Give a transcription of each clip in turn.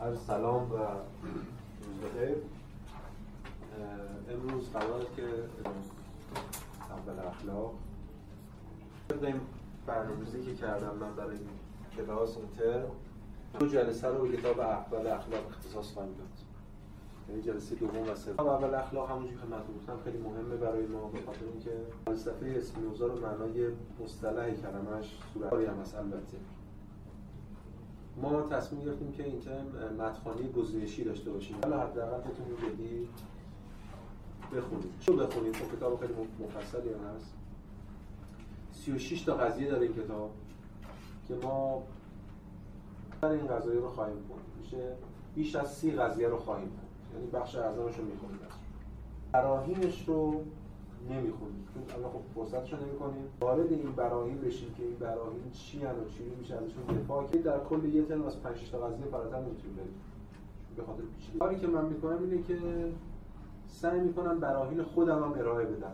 عرض سلام و روز بخیر. امروز قراره که اول اخلاق این برنامه‌ریزی که کردم من برای کلاس اینتر. دو جلسه رو به کتاب اول اخلاق اختصاص خواهیم داد. یعنی جلسه دوم و سوم. اول اخلاق همونجوری که خدمتتون گفتم خیلی مهمه برای ما به خاطر اینکه فلسفه اسپینوزا رو معنای مصطلح کلمش صورتی هم هست البته. ما تصمیم گرفتیم که این ترم متخانی گزینشی داشته باشیم. حالا حداقل بتونیم بدی بخونید. چون بخونید چون کتاب خیلی مفصلی هم هست. 36 تا قضیه داره این کتاب که ما برای این قضایه رو خواهیم خوند میشه بیش از سی قضیه رو خواهیم خوند یعنی بخش اعظمش رو می‌خونیم. براهینش رو نمی‌خونیم. چون الان خب فرصتشو نمی‌کنیم. وارد این براهین بشیم که این براهین چی و چی میشه ازشون دفاع. که در کل یه ترم از 5 تا قضیه فراتر نمی‌تونیم بریم. به خاطر پیچیدگی. کاری که من می‌کنم اینه که سعی می‌کنم براهین خودم هم ارائه بدم.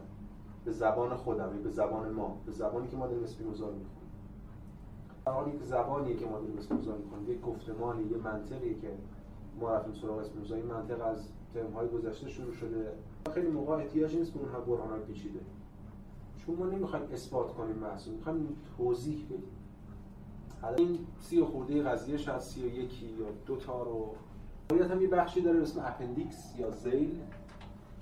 به زبان خودم به زبان ما به زبانی که ما داریم اسپینوزا رو می‌خونیم در حالی که زبانیه که ما داریم اسپینوزا می‌خونیم یک گفتمانی یه منطقی که ما رفتیم سراغ اسپینوزا این منطق از ترم‌های گذشته شروع شده. خیلی موقع احتیاج نیست به اون برهان پیچیده. چون ما نمی‌خوایم اثبات کنیم محصول می‌خوایم توضیح بدیم. حالا این سی و خورده قضیه شاید سی و یکی یا دو تا رو باید هم یه بخشی داره اسم appendix یا ذیل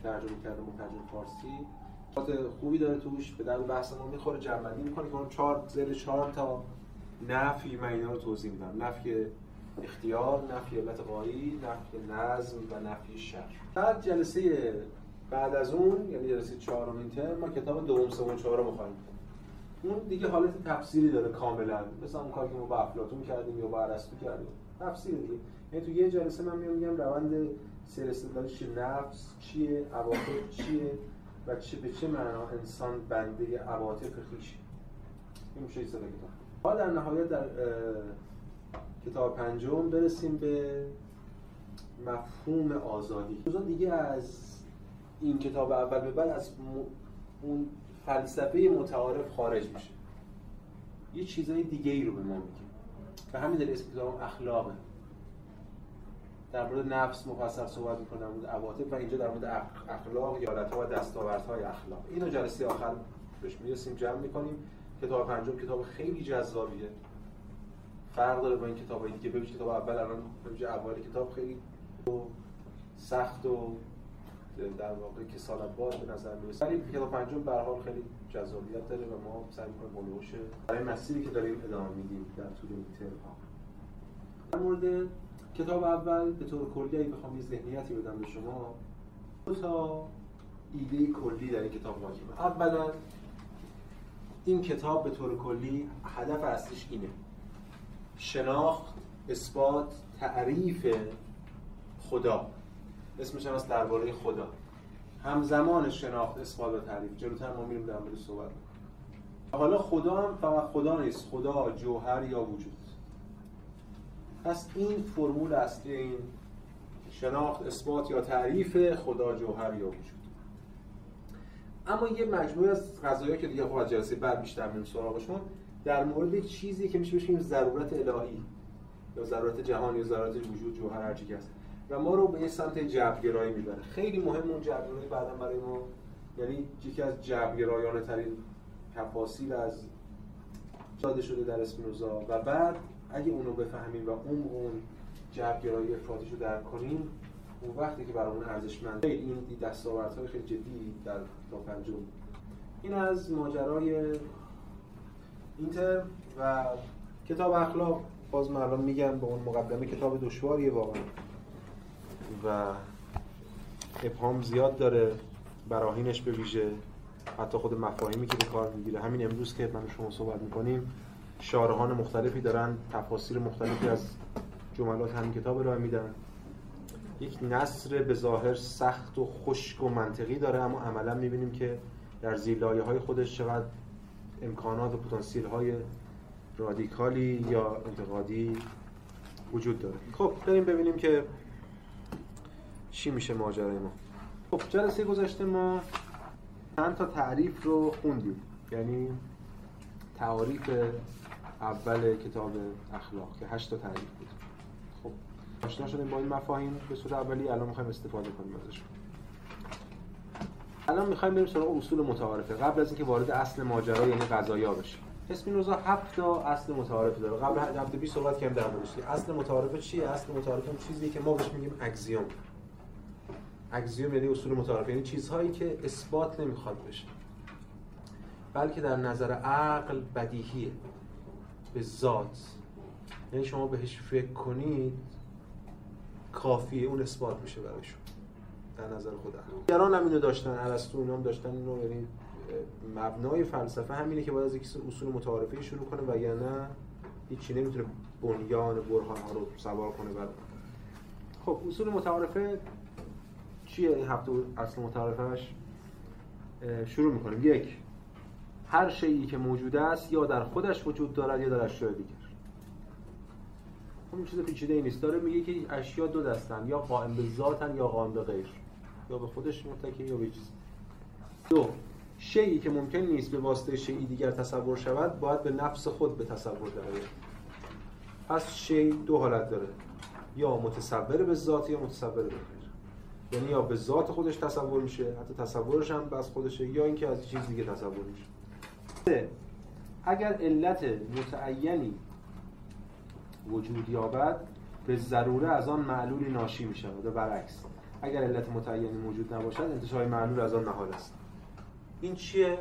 ترجمه کرده مترجم فارسی. خوبی داره توش به در بحث ما می‌خوره جمع‌بندی می‌کنه که من چهار ذیل چهار تا نفی من اینا رو توضیح میدم. نفی اختیار نفی علت غایی نفی نظم و نفی شر. بعد جلسه بعد از اون یعنی جلسه چهارمین ترم ما کتاب دوم سوم چهارم خواهیم اون دیگه حالت تفسیری داره کاملا. مثل اون کاری که ما با افلاطون کردیم یا با ارسطو کردیم. تفسیر دیگه. یعنی تو یه جلسه من میام میگم روند سیر استدلال نفس چیه؟ عواطف چیه؟ و چه به چه معنا انسان بنده عواطف خیشه این میشه کتاب. بعد در نهایت در کتاب پنجم برسیم به مفهوم آزادی. دیگه از این کتاب اول به بعد از اون فلسفه متعارف خارج میشه. یه چیزای دیگه ای رو به ما میگه. و همین دلیل اسم کتاب اخلاقه. در مورد نفس مفصل صحبت می‌کنه در مورد عواطف و اینجا در مورد اخلاق یالتها و دستاوردهای اخلاق. اینو جلسه آخر بهش می‌رسیم جمع می‌کنیم. کتاب پنجم کتاب خیلی جذابیه. فرق داره با این کتاب دیگه. ببینید کتاب اول الان ببینید اول کتاب خیلی سخت و در واقع که سالت باز به نظر می‌رسه. ولی کتاب پنجم به حال خیلی جذابیت داره و ما سعی می‌کنیم بلوش برای مسیری که داریم ادامه میدیم در طول این ترم در مورد کتاب اول به طور کلی اگه بخوام یه ذهنیتی بدم به شما دو تا ایده کلی در این کتاب حاکمه اولا این کتاب به طور کلی هدف اصلیش اینه. شناخت اثبات تعریف خدا. اسمش هم از درباره خدا. همزمان شناخت اثبات و تعریف. جلوتر ما میریم در مورد صحبت حالا خدا هم فقط خدا نیست. خدا جوهر یا وجود. پس این فرمول اصلی این شناخت اثبات یا تعریف خدا جوهر یا وجود. اما یه مجموعه از قضایا که دیگه خب از جلسه بعد بیشتر میریم سراغشون در مورد چیزی که میشه بشیم ضرورت الهی یا ضرورت جهان یا ضرورت وجود جوهر هر چی هست. و ما رو به یه سمت جبرگرایی می‌بره. خیلی مهم اون جبرگرایی بعدا برای ما یعنی یکی از جبرگرایانه ترین تفاصیل از داده شده در اسپینوزا. و بعد اگه اونو بفهمیم و اون اون جبرگرایی افرادیش رو درک کنیم اون وقتی که برامون ارزشمند این دستاوردهای خیلی جدی در تا پنجم. این از ماجرای اینتر و کتاب اخلاق. باز مردم میگن به اون مقدمه کتاب دشواریه واقعا. و ابهام زیاد داره براهینش به ویژه حتی خود مفاهیمی که به کار می‌گیره. همین امروز که من شما صحبت می‌کنیم شارحان مختلفی دارن تفاسیر مختلفی از جملات همین کتاب رو میدن. یک نصر به ظاهر سخت و خشک و منطقی داره اما عملا می‌بینیم که در زیلایه های خودش چقدر امکانات و پتانسیل های رادیکالی یا انتقادی وجود داره. خب بریم ببینیم که چی میشه ماجرای ما؟ خب جلسه گذشته ما چند تا تعریف رو خوندیم. یعنی تعریف اول کتاب اخلاق که هشت تا تعریف بود. خب آشنا شدیم با این مفاهیم. به صورت اولی الان می‌خوایم استفاده کنیم ازشون الان می‌خوایم بریم سراغ اصول متعارفه. قبل از اینکه وارد اصل ماجرا یعنی قضایا بشیم. اسپینوزا هفت تا اصل متعارف داره. قبل هفته 20 صحبت کردیم در موردش اصل متعارفه چیه؟ اصل متعارفه چیزی که ما بهش میگیم axiom. axiom یعنی اصول متعارف یعنی چیزهایی که اثبات نمی‌خواد بشه. بلکه در نظر عقل بدیهیه. به ذات. یعنی شما بهش فکر کنید کافیه اون اثبات میشه برایشون. در نظر خود دیگران هم اینو داشتن ارسطو اینا هم داشتن اینو یعنی مبنای فلسفه همینه که باید از یک اصول متعارفه شروع کنه و یا نه هیچی نمی‌تونه بنیان برهان ها رو سوار کنه بعد خب اصول متعارفه چیه این هفته اصل متعارفهش شروع می‌کنیم. یک هر شیئی که موجود است یا در خودش وجود دارد یا در اشیاء دیگر. این چیز پیچیده ای نیست. داره میگه که اشیا دو دستن یا قائم به ذاتن یا قائم به غیر. یا به خودش متکی یا به چیز. دو شیئی که ممکن نیست به واسطه شیئی دیگر تصور شود باید به نفس خود به تصور درآید پس شی دو حالت داره. یا متصور به ذات یا متصور به غیر. یعنی یا به ذات خودش تصور میشه حتی تصورش هم بس خودشه یا اینکه از چیز دیگه تصور میشه. اگر علت متعینی وجود یابد به ضروره از آن معلولی ناشی می شود و برعکس. اگر علت متعینی موجود نباشد انتشای معلول از آن محال است. این چیه؟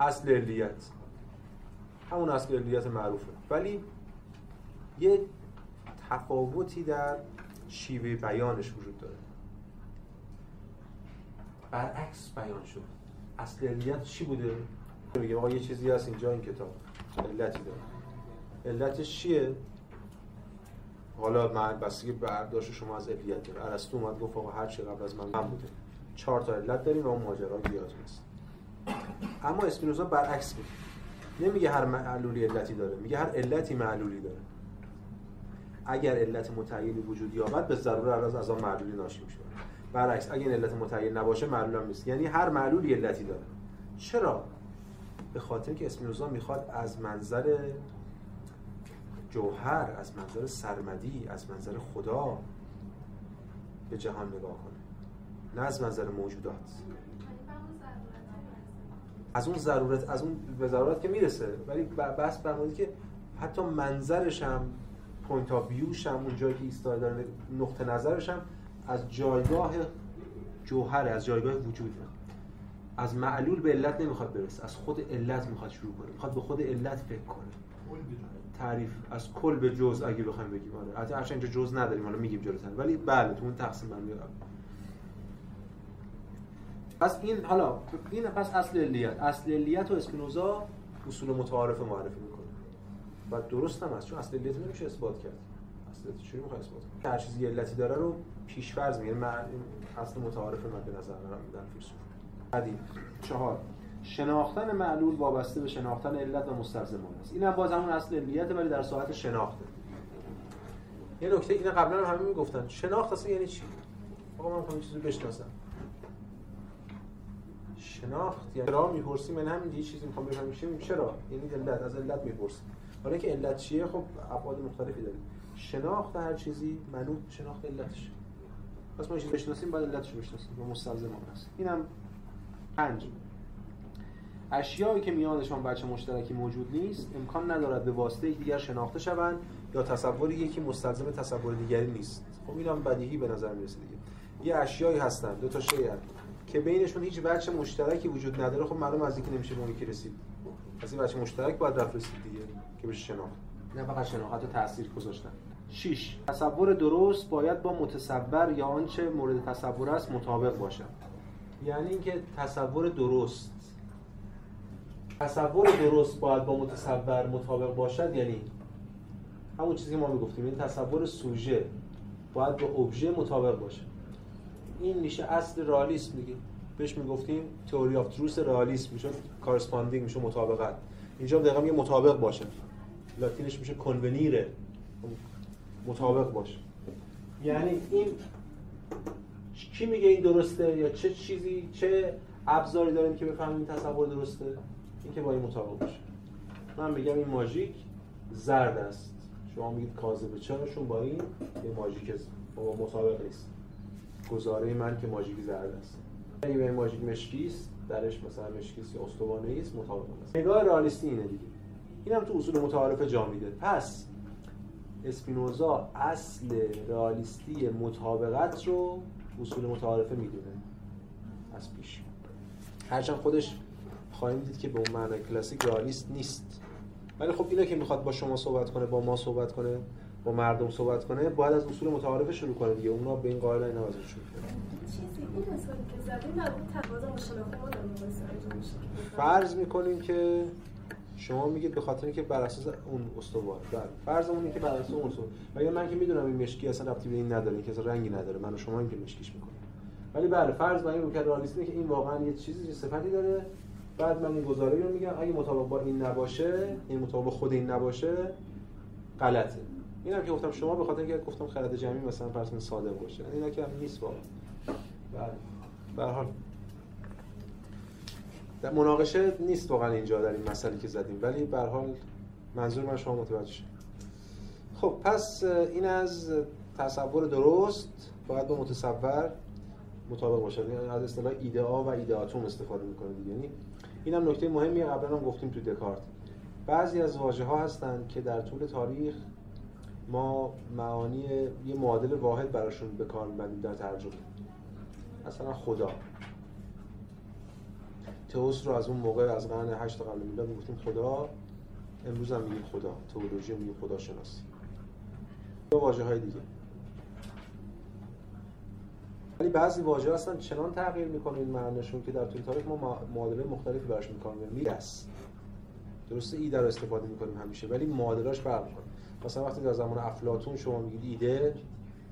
اصل علیت. همون اصل علیت معروفه. ولی یه تفاوتی در شیوه بیانش وجود داره. برعکس بیان شد. اصل چی بوده؟ میگه آقا یه چیزی هست اینجا این کتاب. علتی داره. علتش چیه؟ حالا من بستگی برداشت شما از علیت داره. ارسطو اومد گفت آقا هر چی قبل از من من بوده. چهار تا علت داریم و اون ماجرا یادتون است اما اسپینوزا برعکس میگه نمیگه هر معلولی علتی داره میگه هر علتی معلولی داره. اگر علت متعینی وجود یابد به ضرورت از آن معلولی ناشی میشه برعکس اگر علت متعین نباشه معلول نیست. یعنی هر معلولی علتی داره. چرا؟ به خاطر که اسپینوزا می‌خواد از منظر جوهر از منظر سرمدی از منظر خدا به جهان نگاه کنه. نه از منظر موجودات. از اون ضرورت از اون به ضرورت که می‌رسه. ولی بحث بر که حتی منظرش هم point of view ش هم اون جایی که ایستاده داره نقطه نظرش هم از جایگاه جوهر از جایگاه وجود از معلول به علت نمی‌خواد برسه از خود علت می‌خواد شروع کنه. می‌خواد به خود علت فکر کنه. تعریف از کل به جزء اگه بخوایم بگیم. آره. البته هرچند اینجا جزء نداریم حالا میگیم جلوتر. ولی بله تو اون تقسیم بندی پس این حالا این پس اصل علیت. اصل علیت و اسپینوزا اصول متعارف معرفی می‌کنه. و درست هم هست چون اصل علیت نمیشه اثبات کرد. اصل چجوری می‌خواد اثبات کنه؟ هر چیزی علتی داره رو پیش فرض می‌گیره من اصل متعارف مد نظر دارم میدن فیلسوف. بعدی چهار شناختن معلول وابسته به شناختن علت و مستلزمان است. این هم باز همون اصل علیت ولی در ساعت شناخته. یه نکته اینا قبلا هم همه می‌گفتن. شناخت اصلا یعنی چی؟ آقا من می‌خوام چیزی بشناسم. شناخت یعنی چرا می‌پرسیم من همین یه چیزی می‌خوام بفهمم. چی چرا؟ یعنی علت از علت می‌پرسیم حالا که علت چیه؟ خب ابعاد مختلفی داره شناخت هر چیزی منوط شناخت علتش. پس ما چیزی بشناسیم بعد علتش رو بشناسیم و مستلزمان است اینم پنج. اشیایی که میانشان بچه مشترکی موجود نیست امکان ندارد به واسطه دیگر شناخته شوند یا تصوری یکی مستلزم تصور دیگری نیست. خب اینم بدیهی به نظر می‌رسه دیگه. یه اشیایی هستن دو تا شی که بینشون هیچ بچه مشترکی وجود نداره خب معلوم از اینکه نمیشه به اون رسید. از این بچه مشترک باید رفت رسید دیگه که بشه شناخت. نه فقط شناخت و تاثیر گذاشتن. 6 تصور درست باید با متصور یا آنچه مورد تصور است مطابق باشد. یعنی اینکه تصور درست. تصور درست باید با متصور مطابق باشد یعنی همون چیزی که ما می‌گفتیم. این تصور سوژه باید با ابژه مطابق باشه این میشه اصل رئالیسم دیگه. بهش می‌گفتیم تئوری آف تروس رئالیسم. میشه کارسپاندینگ میشه مطابقت. اینجا دقیقا میگه مطابق باشه لاتینش میشه کنونیره مطابق باشه یعنی این کی میگه این درسته یا چه چیزی چه ابزاری داریم که بفهمیم این تصور درسته؟ این که با این مطابق باشه. من میگم این ماژیک زرد است. شما میگید کاذبه چراشون با این؟ یه ماژیک با مطابق نیست. گزاره من که ماژیک زرد است. اگه به ماژیک مشکی است درش مثلا مشکی یا استوانه است مطابق است. نگاه رئالیستی اینه دیگه. اینم تو اصول متعارف جا میده. پس اسپینوزا اصل رئالیستی مطابقت رو اصول متعارفه می‌دونه. از پیش. هرچند خودش خواهیم دید که به اون معنی کلاسیک رئالیست نیست. ولی خب اینا که می‌خواد با شما صحبت کنه با ما صحبت کنه با مردم صحبت کنه باید از اصول متعارف شروع کنه دیگه. اونا به این قاعده اینا شروع کنه فرض می‌کنیم که شما میگید به خاطر اینکه بر اساس اون استوار. بله. فرض اینه که بر اساس اون استوار. و یا من که می‌دونم این مشکی اصلا ربطی به این نداره که اصلا رنگی نداره من و شما این که مشکیش می‌کنیم. ولی بله فرض بر این رو که که این واقعا یه چیزی صفتی داره. بعد من این گزاره رو میگم اگه مطابق با این نباشه این مطابق خود این نباشه غلطه. اینم که گفتم شما به خاطر اینکه گفتم خرد جمعی مثلا فرض ساده باشه. اینا که نیست واقعا. بله. به حال. مناقشه نیست واقعا اینجا در این مسئله که زدیم ولی به حال منظور من شما متوجه شد. خب پس این از تصور درست باید با متصور مطابق باشه. یعنی از اصطلاح ایده و ایدئاتوم استفاده می‌کنه دیگه. یعنی اینم نکته مهمیه قبلا هم گفتیم تو دکارت. بعضی از واژه ها هستند که در طول تاریخ ما معانی یه معادل واحد براشون به کار در ترجمه مثلا خدا. تئوس رو از اون موقع از قرن 8 قبل میلاد می‌گفتیم خدا. امروز هم میگیم خدا. تئولوژی میگیم خدا شناسی. یا واژه های دیگه. ولی بعضی واژه هستن چنان تغییر می‌کنه این معنیشون که در طول تاریخ ما معادله مختلفی براش می‌کنیم. میرس درسته ایده رو استفاده می‌کنیم همیشه ولی معادلاش فرق می‌کنه. مثلا وقتی در زمان افلاطون شما میگید ایده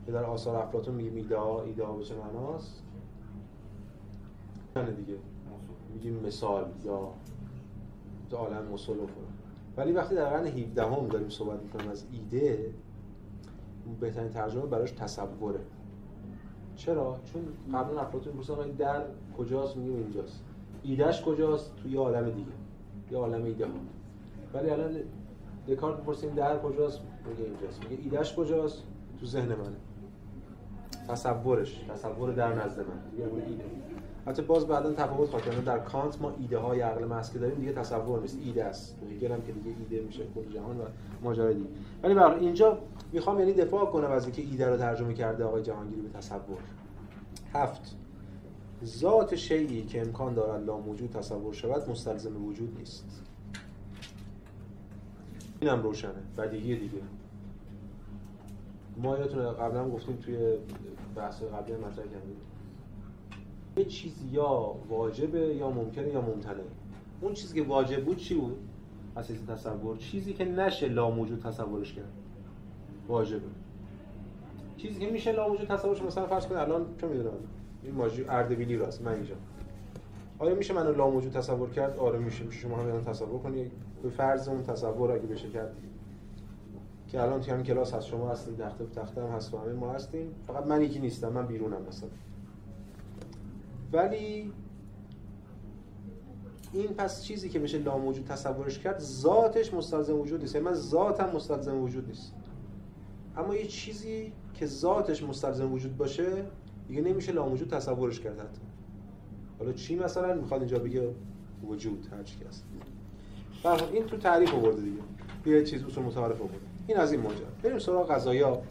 که در آثار افلاطون میگیم ایده ایده ها به چه معناست؟ دیگه. میگیم مثال یا عالم مسل و ولی وقتی در قرن 17 هم داریم صحبت می‌کنیم از ایده بهترین ترجمه براش تصوره. چرا؟ چون قبلا افلاطون می‌گفتن در کجاست؟ میگیم اینجاست. ایدهش کجاست؟ توی عالم دیگه. یه عالم ایده ها. ولی الان دکارت بپرسیم در کجاست؟ میگه اینجاست. میگه ایدهش کجاست؟ تو ذهن منه. تصورش. تصور در نزد من. دیگه ایده. حتی باز بعدا تفاوت خواهد یعنی در کانت ما ایده های عقل محض که داریم دیگه تصور نیست. ایده است. هگل هم که دیگه ایده میشه کل جهان و ماجرای دیگه. ولی برای اینجا می‌خوام یعنی دفاع کنم از اینکه ایده رو ترجمه کرده آقای جهانگیری به تصور. هفت. ذات شیعی که امکان دارد لا موجود تصور شود مستلزم وجود نیست. اینم روشنه. بدیهی دیگه. ما یادتونه قبلا گفتیم توی بحث قبلی مطرح کردیم. یه چیز یا واجبه یا ممکنه یا ممتنه. اون چیزی که واجب بود چی بود؟ اساس تصور. چیزی که نشه لا موجود تصورش کرد. واجبه. چیزی که میشه لا موجود تصورش مثلا فرض کن الان چه می‌دونم؟ این ماژی اردبیلی راست من اینجا. آیا میشه منو لا موجود تصور کرد؟ آره میشه. میشه شما هم تصور کنید. به فرض اون تصور اگه بشه کرد. که الان توی همین کلاس هست شما هستید تخته تخته هم هست و همه ما هستیم. فقط من یکی نیستم من بیرونم مثلا. ولی این پس چیزی که میشه لاموجود تصورش کرد ذاتش مستلزم وجود نیست. یعنی من ذاتم مستلزم وجود نیست. اما یه چیزی که ذاتش مستلزم وجود باشه دیگه نمیشه لاموجود تصورش کرد حتی. حالا چی مثلا؟ می‌خواد اینجا بگه وجود هر چی هست. این تو تعریف آورده دیگه. یه چیز اصول متعارف آورده. این از این ماجرا. بریم سراغ قضایا.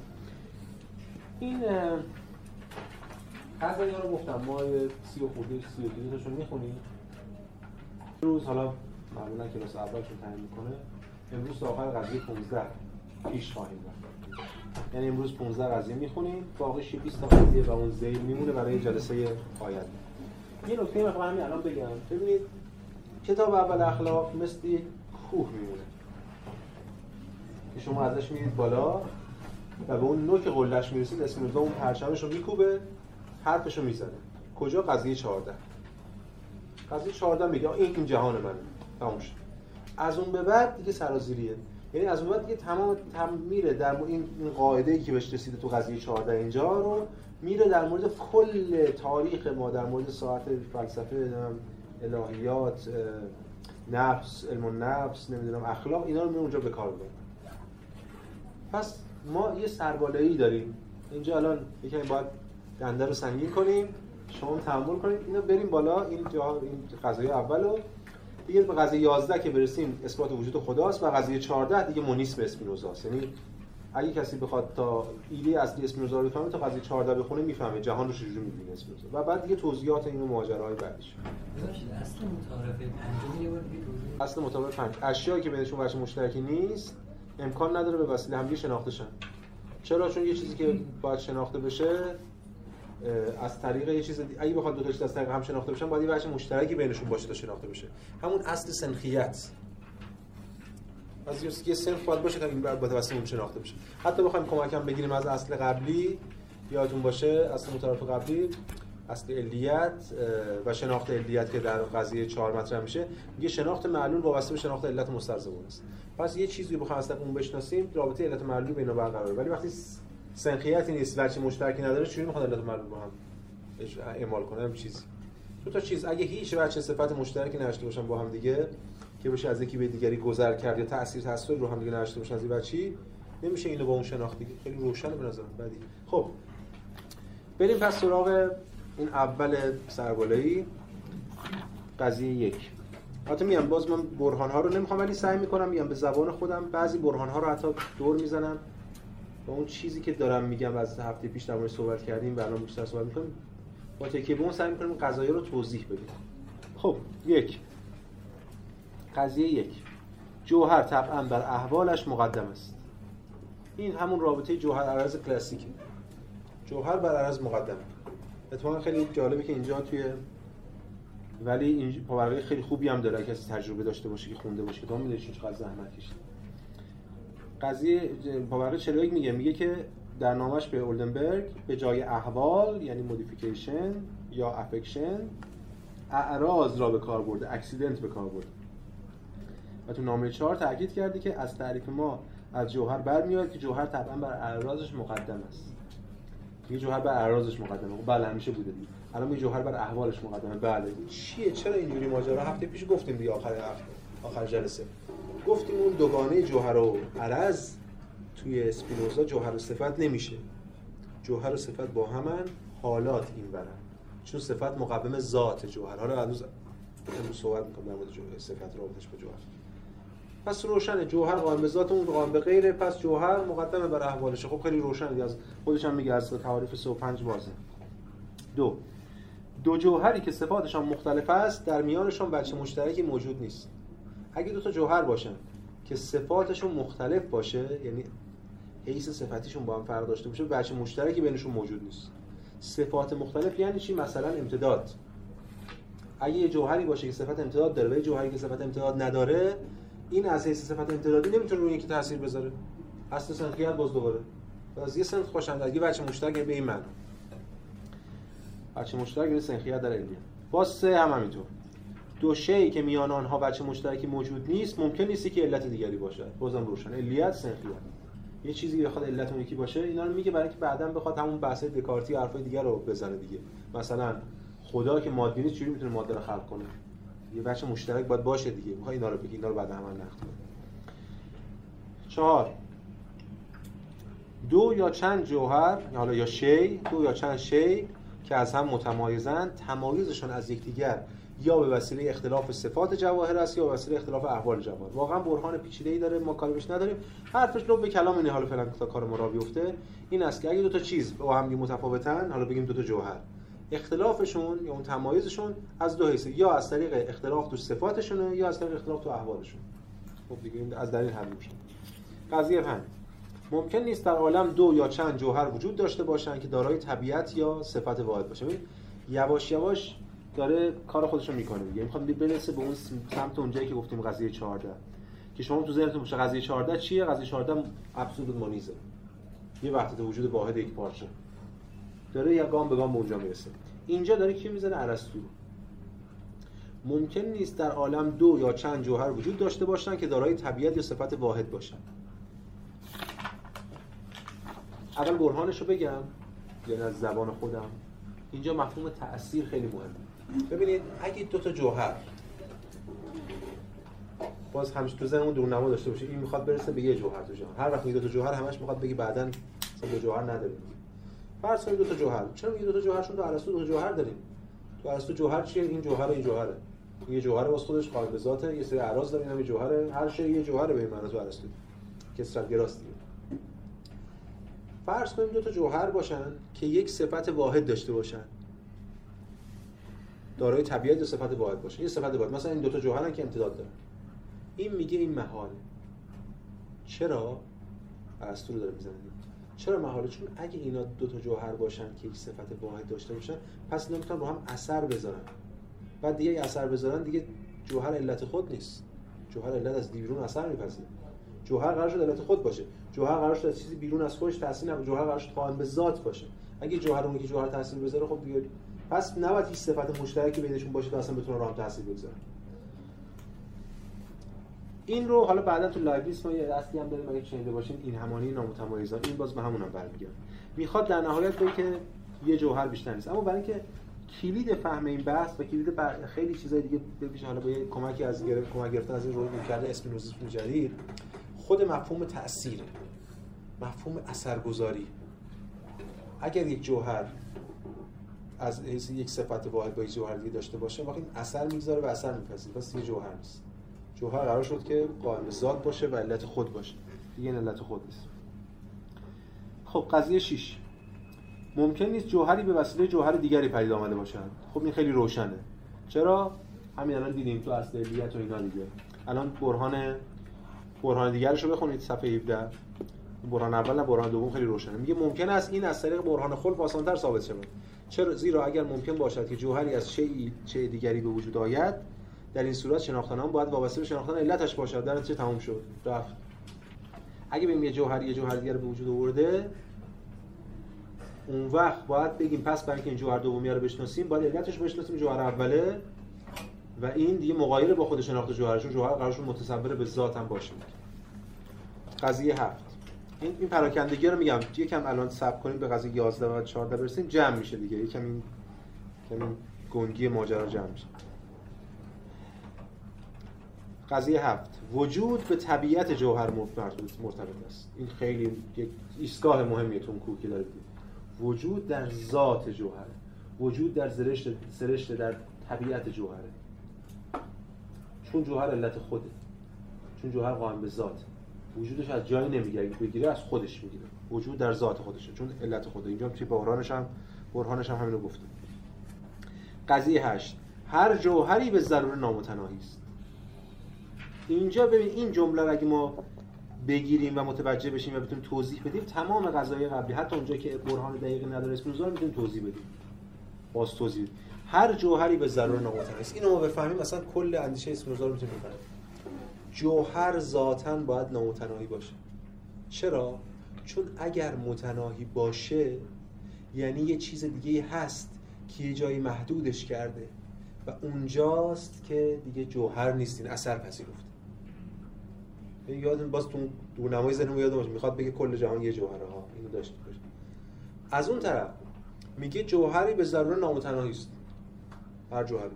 این قضایی رو گفتم. ما سی و خورده سی و دیگه می‌خونیم روز حالا معمولا کلاس اولشون تعیین می‌کنه. امروز تا آخر قضیه 15 پیش خواهیم رفت. یعنی امروز 15 قضیه می‌خونیم باقیش 20 تا قضیه و اون زیل میمونه برای جلسه آینده. یه نکته می‌خوام همین الان بگم. ببینید کتاب اول اخلاق مثل کوه میمونه. که شما ازش میرید بالا و به اون نوک قلش می‌رسید اسم اون پرچمش رو میکوبه. حرفشو می‌زنه. کجا قضیه 14 قضیه 14 میگه این این جهان منه. تموم شد. از اون به بعد دیگه سرازیریه. یعنی از اون بعد دیگه تمام تم میره در این قاعده ای که بهش رسیده تو قضیه 14 اینجا رو میره در مورد کل تاریخ ما در مورد ساعت فلسفه الهیات نفس علم نفس نمی‌دونم اخلاق اینا رو می اونجا به کار پس ما یه سربالایی داریم. اینجا الان یکم باید دنده رو سنگین کنیم شما تحمل کنید اینو بریم بالا این جا این قضیه اولو دیگه به قضیه 11 که برسیم اثبات وجود خداست و قضیه 14 دیگه مونیس به اسپینوزاست. یعنی اگه کسی بخواد تا ایده اصلی اسپینوزا رو بفهمه تا قضیه 14 بخونه می‌فهمه جهان رو چجوری می‌بینه اسپینوزا. و بعد دیگه توضیحات این ماجراهای بعدش اصل بار دیگه اصل متعارف پنج. اشیایی که بینشون وجه مشترکی نیست امکان نداره به وسیله همدیگه شناخته شن چرا؟ چون یه چیزی که باید شناخته بشه از طریق یه چیز دی... اگه بخواد دو تا از طریق هم شناخته بشن باید یه وجه مشترکی بینشون باشه تا شناخته بشه. همون اصل سنخیت. از یه سنخ باید باشه تا این باید واسه اون شناخته بشه. حتی بخوایم کمکم بگیریم از اصل قبلی یادتون باشه اصل متعارف قبلی اصل علیت و شناخت علیت که در قضیه چهار مطرح میشه. میگه شناخت معلول وابسته به شناخت علت مستلزم است. پس یه چیزی بخوایم از اون بشناسیم رابطه علت معلول بین برقراره ولی وقتی سنخیتی نیست وچه مشترکی نداره چجوری می‌خواد علت معلول با هم اعمال کنه؟ هم چیزی دو تا چیز اگه هیچ وجه صفت مشترکی نداشته باشن با هم دیگه که بشه از یکی به دیگری گذر کرد یا تاثیر تاثیر رو هم دیگه نداشته باشن از این بچی نمیشه اینو با اون شناخت دیگه. خیلی روشنه به نظر بعدی. خب. بریم پس سراغ این اول سربالایی. قضیه یک. حتی میام باز من برهان ها رو نمی‌خوام ولی سعی می‌کنم میام به زبان خودم بعضی برهان ها رو حتی دور می‌زنم. با اون چیزی که دارم میگم از هفته پیش در صحبت کردیم و الان بیشتر صحبت می‌کنیم با تکیه به اون سعی می‌کنیم قضایه رو توضیح بدیم. خب یک. قضیه یک. جوهر طبعا بر احوالش مقدم است. این همون رابطه جوهر عرض کلاسیکه. جوهر بر عرض مقدم. اتفاقا خیلی جالبه که اینجا توی ولی این پاورقی خیلی خوبی هم داره. کسی تجربه داشته باشه که خونده باشه که تو می‌دونی چقدر زحمت کشید قضیه پاورقی 41 میگه میگه که در نامش به اولدنبرگ به جای احوال یعنی مودیفیکیشن یا افکشن اعراض را به کار برده اکسیدنت به کار برده. و تو نامه 4 تاکید کرده که از تعریف ما از جوهر برمیاد که جوهر طبعا بر اعراضش مقدم است. یه جوهر بر اعراضش مقدمه بله همیشه بوده دیگه. الان یه جوهر بر احوالش مقدمه. بله. چیه؟ چرا اینجوری ماجرا؟ هفته پیش گفتیم دیگه آخر هفته آخر جلسه. گفتیم اون دوگانه جوهر و عرض توی اسپینوزا جوهر و صفت نمیشه. جوهر و صفت با همن حالات این برن چون صفت مقدم ذات جوهر. حالا هنوز امروز صحبت می‌کنم در مورد صفت رابطش با جوهر. پس روشنه جوهر قائم به ذات اون قائم به غیره. پس جوهر مقدمه بر احوالشه. خب خیلی روشنه از خودش هم میگه از تعاریف 35 بازه. دو. دو جوهری که صفاتشان مختلف است در میانشان بچه مشترکی موجود نیست. اگه دو تا جوهر باشن که صفاتشون مختلف باشه یعنی حیث صفتیشون با هم فرق داشته باشه بچه مشترکی بینشون موجود نیست. صفات مختلف یعنی چی؟ مثلا امتداد. اگه یه جوهری باشه که صفت امتداد داره و یه جوهری که صفت امتداد نداره این از حیث صفت امتدادی نمی‌تونه روی یکی تاثیر بذاره. اصل سنخیت باز دوباره. از یه سنخ خوشندگی بچه مشترک به این من بچه مشترک یعنی سنخیت در علمیه. باز سه هم همینطور. دو شی که میان آنها بچه مشترکی موجود نیست ممکن نیست که علت دیگری باشه. بازم روشن. علیت سنخیت یه چیزی بخواد علت اون یکی باشه اینا رو میگه برای اینکه بعدا بخواد همون بحث دکارتی حرفای دیگر رو بزنه دیگه. مثلا خدا که مادی نیست چجوری می‌تونه ماده رو خلق کنه؟ یه بچه مشترک باید باشه دیگه. می‌خوای اینا رو بگی اینا رو بعد هم نقد چهار. دو یا چند جوهر حالا یا شی دو یا چند شی که از هم متمایزند تمایزشان از یکدیگر یا به وسیله اختلاف صفات جواهر است یا به وسیله اختلاف احوال جواهر. واقعا برهان پیچیده‌ای داره ما کاری بهش نداریم. حرفش رو به کلام اینه حالا فعلا تا کار ما را بیفته. این است که اگه دو تا چیز با هم متفاوتن حالا بگیم دو تا جوهر اختلافشون یا اون تمایزشون از دو حیثه یا از طریق اختلاف تو صفاتشونه یا از طریق اختلاف تو احوالشون. خب دیگه از دلیل حل میشه. قضیه فهم ممکن نیست در عالم دو یا چند جوهر وجود داشته باشن که دارای طبیعت یا صفت واحد باشه. یواش یواش داره کار خودش رو می‌کنه دیگه. می‌خوام برسه به اون سمت اونجایی که گفتیم قضیه 14 که شما تو ذهنتون باشه قضیه 14 چیه؟ قضیه 14 ابسولوت مونیزه یه وحدت وجود واحد یک پارچه. داره یا گام به گام به اونجا می‌رسه. اینجا داره کی می‌زنه؟ ارسطو. ممکن نیست در عالم دو یا چند جوهر وجود داشته باشن که دارای طبیعت یا صفت واحد باشن. اول برهانش بگم یعنی از زبان خودم. اینجا مفهوم تأثیر خیلی مهمه. ببینید اگه دو تا جوهر باز همیشه تو ذهنمون دورنما داشته باشه. این می‌خواد برسه به یه جوهر تو جهان هر وقت میگه دو تا جوهر همش می‌خواد بگه بعدن مثلا دو جوهر نداریم. فرض کنید دو تا جوهر. چرا میگه دو تا جوهر چون تو ارسطو دو جوهر داریم؟ تو ارسطو جوهر چیه؟ این جوهر این جوهره. یه جوهر واسه خودش قائل به یه سری اعراض داره این جوهر هر شی یه جوهر به معنی تو ارسطو. کسرت گراست دیگه. فرض کنیم دو تا جوهر باشن که یک صفت واحد داشته باشن. دارای طبیعت و صفت واحد باشه؟ یه صفت واحد. مثلا این دو تا جوهرن که امتداد دارن. این میگه این محال. چرا؟ ارسطو رو داره می‌زنه. چرا محاله؟ چون اگه اینا دو تا جوهر باشن که یک صفت واحد داشته باشن پس اینا می‌تونن رو هم اثر بذارن. بعد دیگه اثر بذارن دیگه جوهر علت خود نیست. جوهر علت از بیرون اثر میپذیره. جوهر قرار شد علت خود باشه. جوهر قرار شد از چیزی بیرون از خودش تاثیر نکنه جوهر قرار شد قائم به ذات باشه. اگه جوهر اون که جوهر تاثیر بذاره خب دیگه پس نباید هیچ صفت مشترکی بینشون باشه تا اصلا بتونه راه تاثیر بگذاره این رو حالا بعدا تو لایبلیس ما یه اصلی هم داریم اگه شنیده باشین این همانی نامتمایزان این باز به همون هم برمیگرده. می‌خواد در نهایت بگه که یه جوهر بیشتر نیست. اما برای اینکه کلید فهم این بحث و کلید بر خیلی چیزای دیگه ببینید حالا با یه کمکی از گرفت کمک گرفتن از این روی کرده اسپینوزیسم جدید خود مفهوم تأثیر مفهوم اثرگذاری. اگر یک جوهر از یک صفت واحد با یک جوهر دیگه داشته باشه واقعا اثر می‌گذاره و اثر میپذیره. پس یه جوهر نیست. جوهر قرار شد که قائم ذات باشه و علت خود باشه. دیگه این علت خود نیست. خب قضیه 6 ممکن نیست جوهری به وسیله جوهر دیگری پدید آمده باشند خب این خیلی روشنه. چرا؟ همین الان دیدیم تو اصل علیت و اینا دیگه. الان برهان برهان دیگرش رو بخونید صفحه 17 برهان اول نه برهان دوم خیلی روشنه. میگه ممکن است این از طریق برهان خلف آسان‌تر ثابت شود. چرا زیرا اگر ممکن باشد که جوهری از شیء چه دیگری به وجود آید در این صورت شناختن آن باید وابسته به شناختن علتش باشد. در چه تمام شد. رفت. اگه بگیم یه جوهر یه جوهر دیگر به وجود آورده اون وقت باید بگیم پس برای اینکه این جوهر دومی رو بشناسیم باید علتش بشناسیم. جوهر اوله و این دیگه مغایر با خود شناخت جوهرشون جوهر قرارشون متصور به ذات هم باشه. قضیه هفت. این این پراکندگی رو میگم. یکم الان صبر کنیم به قضیه 11 و 14 برسیم جمع میشه دیگه. یکم این کمی گنگی ماجرا جمع میشه. قضیه هفت. وجود به طبیعت جوهر مرتبط است. این خیلی یک ایستگاه مهمیه تو کوه که داره وجود در ذات جوهره. وجود در زرشت سرشت در طبیعت جوهره. چون جوهر علت خوده. چون جوهر قائم به ذات وجودش از جایی نمی‌گیره. بگیره از خودش می‌گیره. وجود در ذات خودشه. چون علت خوده اینجا توی بحرانش هم برهانش هم همینو گفته. قضیه هشت. هر جوهری به ضرور نامتناهی است. اینجا ببین این جمله رو اگه ما بگیریم و متوجه بشیم و بتونیم توضیح بدیم تمام قضایای قبلی حتی اونجا که برهان دقیقی نداره اسپینوزا رو می‌تونیم توضیح بدیم. باز توضیح هر جوهری به ضرور نامتناهی است. اینو ما بفهمیم مثلا کل اندیشه اسپینوزا رو می‌تونیم بفهمیم. جوهر ذاتا باید نامتناهی باشه. چرا؟ چون اگر متناهی باشه یعنی یه چیز دیگه هست که یه جایی محدودش کرده و اونجاست که دیگه جوهر نیستین اثر پذیرفته. یادم باز تو دورنمای ذهنم یادم باشه. می‌خواد بگه کل جهان یه جوهره ها. اینو داشته باشه از اون طرف میگه جوهری به ضرور نامتناهی است. هر جوهری.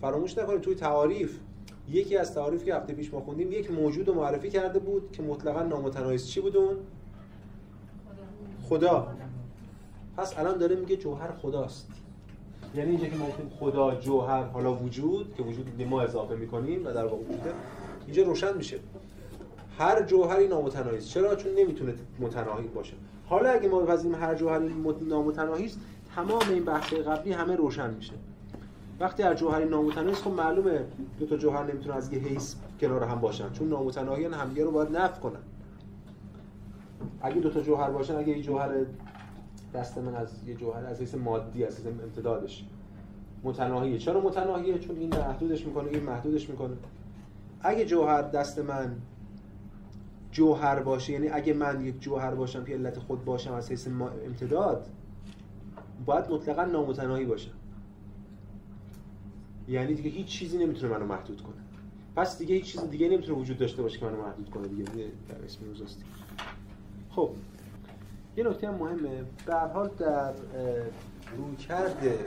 فراموش نکنید توی تعاریف یکی از تعاریفی که هفته پیش ما خوندیم یک موجود رو معرفی کرده بود که مطلقا نامتناهی است چی بود اون؟ خدا. پس الان داره میگه جوهر خداست. یعنی اینجا که ما خدا جوهر حالا وجود که وجود ما اضافه می‌کنیم و در واقع وجوده اینجا روشن میشه. هر جوهری نامتناهی است چرا؟ چون نمی‌تونه متناهی باشه. حالا اگه ما بپذیریم هر جوهری نامتناهی است تمام این بحث قبلی همه روشن میشه. وقتی هر جوهری نامتناهی خب معلومه دو تا جوهر نمی‌تونه از یه حیث کنار هم باشن چون نامتناهیان همدیگه رو باید نفی کنن. اگه دو تا جوهر باشن اگه یه جوهر دست من از یه جوهر از حیث مادی از حیث امتدادش. متناهیه. چرا متناهیه؟ چون این محدودش می‌کنه این محدودش می‌کنه. اگه جوهر دست من جوهر باشه یعنی اگه من یک جوهر باشم که علت خود باشم از حیث امتداد باید مطلقا نامتناهی باشم یعنی دیگه هیچ چیزی نمی‌تونه منو محدود کنه. پس دیگه هیچ چیز دیگه نمی‌تونه وجود داشته باشه که منو محدود کنه دیگه. در اسم خب یه نکته هم مهمه. به حال در روی کرده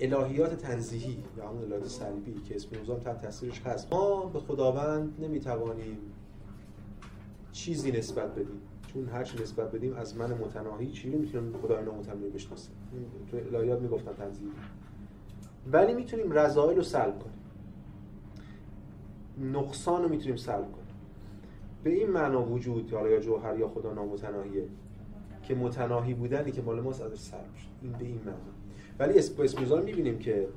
الهیات تنزیهی یا همون الهیات سلبی که اسم هم تحت تاثیرش هست ما به خداوند نمی‌توانیم چیزی نسبت بدیم. چون هر چی نسبت بدیم از من متناهی چی می‌تونیم خدای نامتناهی بشناسیم تو الهیات می‌گفتن تنزیهی. ولی می‌تونیم رضایل رو سلب کنیم. نقصان رو می‌تونیم سلب کنیم. به این معنا وجود حالا یا جوهر یا خدا نامتناهیه که متناهی بودنی که مال ماست ازش سلب شد این به این معنا. ولی اسم اسم می‌بینیم که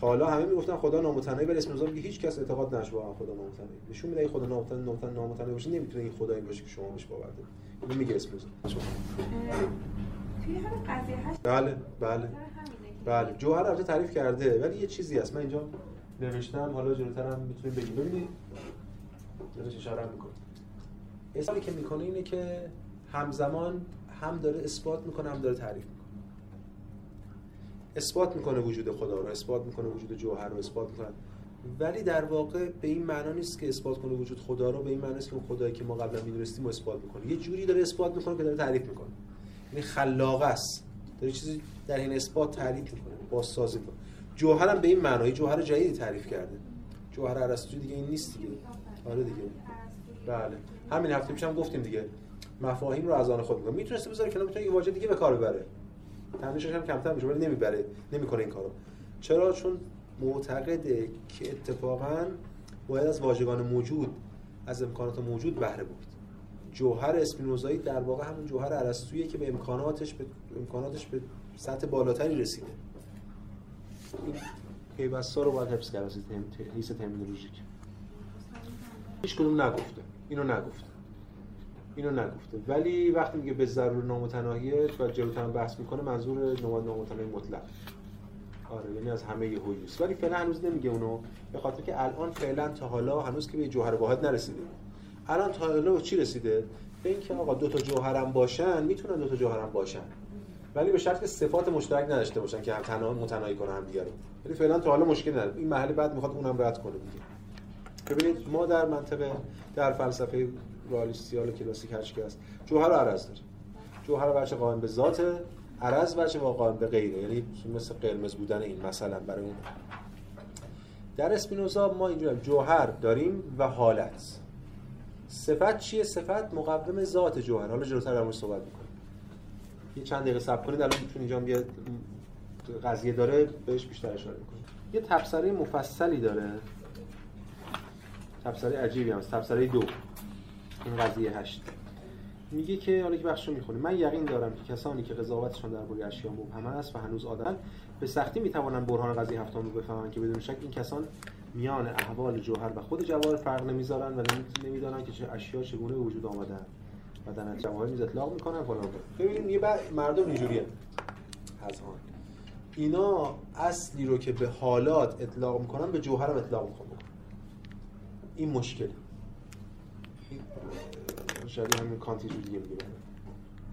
تا حالا همه می‌گفتن خدا نامتناهی ولی اسم میگه هیچ کس اعتقاد نشه واقعا خدا نامتناهی. نشون میده خدا نامتناهی نامتناهی نامتناهی باشه نمی‌تونه این خدایی باشه که شما بهش باور دارید. اینو میگه اسم بله بله. بله جوهر البته تعریف کرده ولی یه چیزی هست. من اینجا نوشتم حالا جلوتر هم می‌تونید بگید ببینید داره اشاره می‌کنه. اصلی که می‌کنه اینه که همزمان هم داره اثبات می‌کنه هم داره تعریف می‌کنه. اثبات می‌کنه وجود خدا رو اثبات می‌کنه وجود جوهر رو اثبات می‌کنه. ولی در واقع به این معنا نیست که اثبات کنه وجود خدا رو به این معنا است که اون خدایی که ما قبلا می‌دونستیم اثبات می‌کنه. یه جوری داره اثبات می‌کنه که داره تعریف می‌کنه. یعنی خلاقه است. داره چیزی در این اثبات تعریف می‌کنه بازسازی می‌کنه. جوهر هم به این معنای جوهر جدیدی تعریف کرده. جوهر ارسطو دیگه این نیست دیگه. آره دیگه. بله. همین هفته پیشم گفتیم دیگه. مفاهیم رو از آن خود می‌کنه. می‌تونسته بذاره کنار می‌تونه یه واژه دیگه به کار ببره. تنشش هم کمتر میشه ولی نمی‌بره. نمی‌کنه این کارو. چرا؟ چون معتقده که اتفاقا باید از واژگان موجود از امکانات موجود بهره بود جوهر اسپینوزایی در واقع همون جوهر ارسطویی که به امکاناتش به امکاناتش به سطح بالاتری رسیده. این پیوستا رو باید حفظ کرد حیث ترمینولوژیک هیچ کدوم نگفته. اینو نگفته. اینو نگفته. ولی وقتی میگه به ضرور نامتناهیه و جلوتر بحث می‌کنه منظور نامتناهی مطلق. آره یعنی از همه هویوس ولی فعلا هنوز نمیگه اونو به خاطر که الان فعلا تا حالا هنوز که به جوهر واحد نرسیده. الان تا حالا چی رسیده؟ به اینکه آقا دو تا جوهرم باشن می‌تونن دو تا جوهرم باشن. ولی به شرط که صفات مشترک نداشته باشن که هم تنها متناهی کنن هم دیگه رو ولی فعلا تا حالا مشکل نداره. این محل بعد می‌خواد اونم رد کنه دیگه. ببینید ما در منطقه در فلسفه رئالیستیال کلاسیک هر هست جوهر و عرض داره جوهر بچه قائم به ذات عرض بچه قائم به غیره. یعنی مثل قرمز بودن این مثلا برای اون. در اسپینوزا ما اینجا جوهر داریم و حالت. صفت چیه؟ صفت مقوم ذات جوهر حالا جلوتر در صحبت می‌کنیم. یه چند دقیقه صبر کنید الان چون اینجا یه قضیه داره بهش بیشتر اشاره می‌کنیم. یه تفسیری مفصلی داره. تفسیری عجیبی هست. تفسیری دو. این قضیه هشت. میگه که حالا که بخش رو من یقین دارم که کسانی که قضاوتشان درباره اشیا مبهم است و هنوز آدم به سختی می‌توانند برهان قضیه هفتم رو بفهمند که بدون شک این کسان میان احوال جوهر و خود جواهر فرق نمی‌ذارن و نمی‌دانن که چه اشیا چگونه به وجود آمدن. و در جواهر میز اطلاق می‌کنن فلان ببینید یه مردم اینجوریه. از آن. اینا اصلی رو که به حالات اطلاق می‌کنن به جوهر هم اطلاق می‌کنن. این مشکل. شاید همین کانتی جو دیگه میگه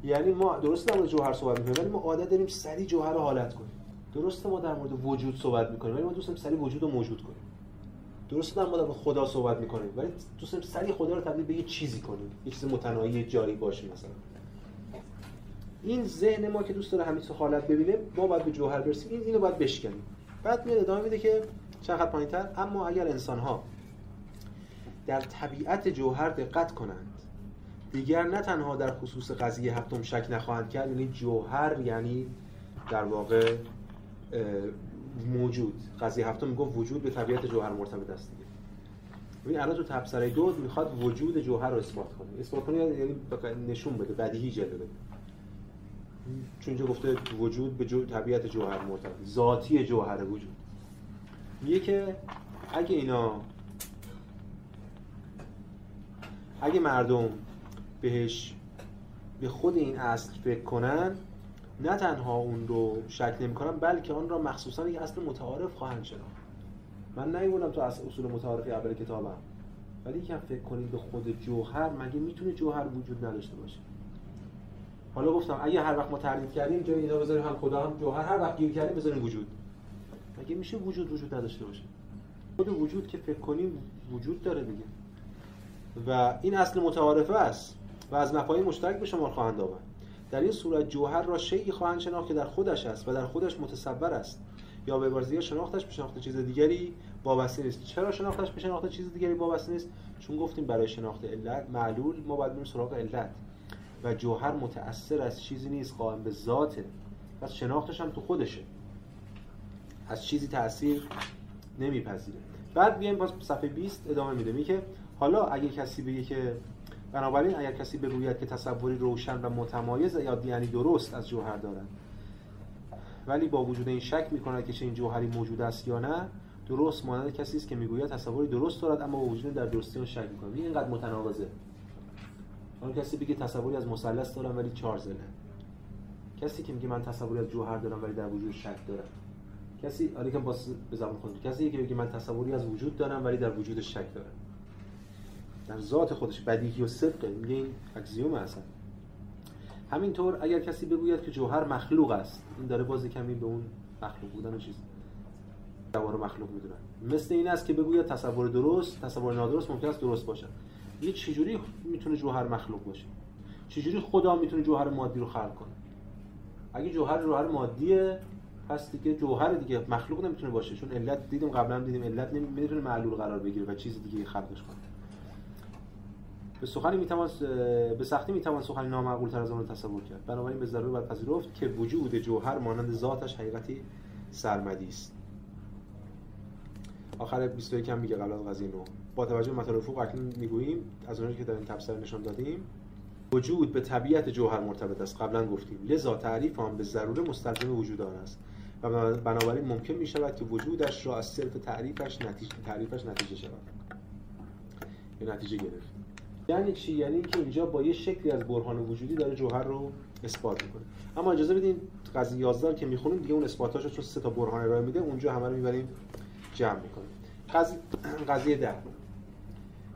یعنی ما درسته در مورد جوهر صحبت می‌کنیم ولی ما عادت داریم سری جوهر رو حالت کنیم. درسته ما در مورد وجود صحبت می‌کنیم ولی ما دوست داریم سری وجود رو موجود کنیم. درسته در مورد خدا صحبت می‌کنیم ولی دوست داریم سری خدا رو تبدیل به یه چیزی کنیم یه چیز متناهی جاری باشه مثلا. این ذهن ما که دوست داره همین حالت ببینه ما باید به جوهر برسیم این اینو باید بشکنیم. بعد میاد ادامه میده که چند خط پایینتر اما اگر انسان ها در طبیعت جوهر دقت کنند دیگر نه تنها در خصوص قضیه هفتم شک نخواهند کرد یعنی جوهر یعنی در واقع موجود. قضیه هفتم میگه وجود به طبیعت جوهر مرتبط است دیگه. ببین الان تو تبصره دو می‌خواد وجود جوهر رو اثبات کنه. اثبات کنه یعنی نشون بده بدیهی جلوه بده. چون اینجا گفته وجود به جو... طبیعت جوهر مرتبط ذاتی جوهر وجود. میگه که اگه اینا اگه مردم بهش به خود این اصل فکر کنن نه تنها اون رو شک نمی‌کنن بلکه آن را مخصوصا یک اصل متعارف خواهند شناخت. من نیوردم تو اصول متعارف اول کتابم. ولی یکم فکر کنید به خود جوهر مگه می‌تونه جوهر وجود نداشته باشه؟ حالا گفتم اگه هر وقت ما تعریف کردیم جای اینا بذاریم هم خدا هم جوهر هر وقت گیر کردیم بذاریم وجود. مگه میشه وجود وجود نداشته باشه؟ خود وجود که فکر کنیم وجود داره دیگه. و این اصل متعارفه است و از مفاهیم مشترک به شما خواهند آورد در این صورت جوهر را شیعی خواهند شناخت که در خودش است و در خودش متصور است. یا به عبارت شناختش به شناخت چیز دیگری وابسته نیست. چرا شناختش به شناخت چیز دیگری وابسته نیست؟ چون گفتیم برای شناخت علت معلول ما باید بریم سراغ علت. و جوهر متأثر از چیزی نیست قائم به ذاته پس شناختش هم تو خودشه. از چیزی تاثیر نمیپذیره. بعد بیایم باز صفحه 20 ادامه میده میگه حالا اگه کسی بگه که بنابراین اگر کسی بگوید که تصوری روشن و متمایز یا یعنی درست از جوهر دارد. ولی با وجود این شک می‌کند که چه این جوهری موجود است یا نه درست مانند کسی است که می‌گوید تصوری درست دارد اما با وجود در درستی اون شک می‌کنه این اینقدر متناقضه. اون کسی بگه تصوری از مثلث دارم ولی چهار زله. کسی که میگه من تصوری از جوهر دارم ولی در وجود شک دارم. کسی آره که باز به زبان خود کسی که بگه من تصوری از وجود دارم ولی در وجود شک دارم. در ذات خودش بدیهی و صدقه میگه این اکسیوم اصلا همینطور اگر کسی بگوید که جوهر مخلوق است این داره باز کمی به اون مخلوق بودن و چیز رو مخلوق می‌دونن. مثل این است که بگوید تصور درست تصور نادرست ممکن است درست باشد. یه چجوری می‌تونه جوهر مخلوق باشه؟ چجوری خدا می‌تونه جوهر مادی رو خلق کنه؟ اگه جوهر جوهر مادیه پس دیگه جوهر دیگه مخلوق نمی‌تونه باشه. چون علت دیدیم قبلا دیدیم علت نمی‌تونه معلول قرار بگیره و چیز دیگه خلقش کنه. به سخنی می‌توان به سختی می‌توان سخنی نامعقول تر از آن تصور کرد. بنابراین به ضرور باید پذیرفت که وجود جوهر مانند ذاتش حقیقتی سرمدی است. آخر 21 هم میگه از قضیه نو با توجه به مطالب فوق اکنون می‌گوییم از اونجایی که در این تفسیر نشان دادیم وجود به طبیعت جوهر مرتبط است. قبلا گفتیم لذا تعریف آن به ضروره مستلزم وجود آن است و بنابراین ممکن می شود که وجودش را از صرف تعریفش نتیجه تعریفش نتیجه شود. به نتیجه گرفت یعنی چی؟ یعنی که اینجا با یه شکلی از برهان وجودی داره جوهر رو اثبات می‌کنه. اما اجازه بدین قضیه 11 که می‌خونیم دیگه اون اثباتاشو چون سه تا برهان ارائه میده اونجا همه رو می‌بریم جمع می‌کنیم. قضیه قضیه ده.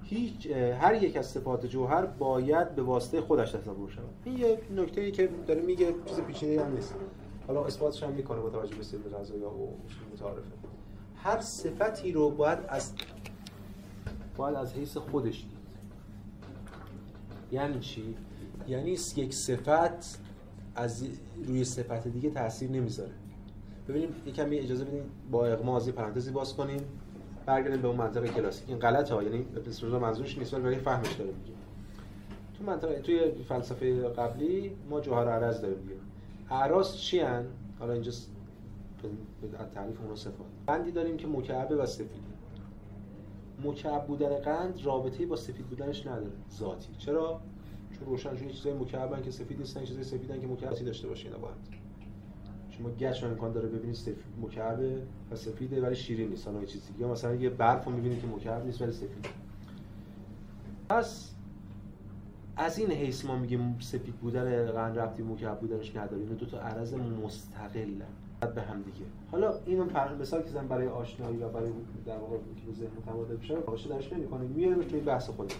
هیچ هر یک از صفات جوهر باید به واسطه خودش تصور شود. این یه نکته ای که داره میگه چیز پیچیده هم نیست. حالا اثباتش هم می‌کنه با توجه به سیر غذایی و متعارفه. هر صفتی رو باید از باید از حیث خودش دید یعنی چی یعنی یک صفت از روی صفت دیگه تاثیر نمی‌ذاره. ببینیم یکم اجازه بدین با اغما از پرانتزی باز کنیم. برگردیم به اون منطقه کلاسیک. این غلطه ها یعنی به منظورش نیست ولی فهمش داره میگه. تو منطقه توی فلسفه قبلی ما جوهر عرض داریم میگه اعراض چی هن؟ حالا اینجا تعریف اون صفات بندی داریم که مکعبه و سفیده مکعب بودن قند رابطه‌ای با سفید بودنش نداره. ذاتی. چرا؟ چون روشن چون چیزای مکعبن که سفید نیستن چیزای سفیدن که مکعبی داشته باشه اینا باید شما گچ امکان داره ببینید سفید مکعبه و سفیده ولی شیرین نیست. حالا چیزی یا مثلا یه برف رو می‌بینید که مکعب نیست ولی سفید پس از این حیث ما میگیم سفید بودن قند ربطی مکعب بودنش نداره. اینا دو تا عرض مستقلن. به هم دیگه. حالا اینو مثال که زن برای آشنایی و برای در واقع که به ذهن بشه واقعا درش نمی‌کنه میاره توی بحث خود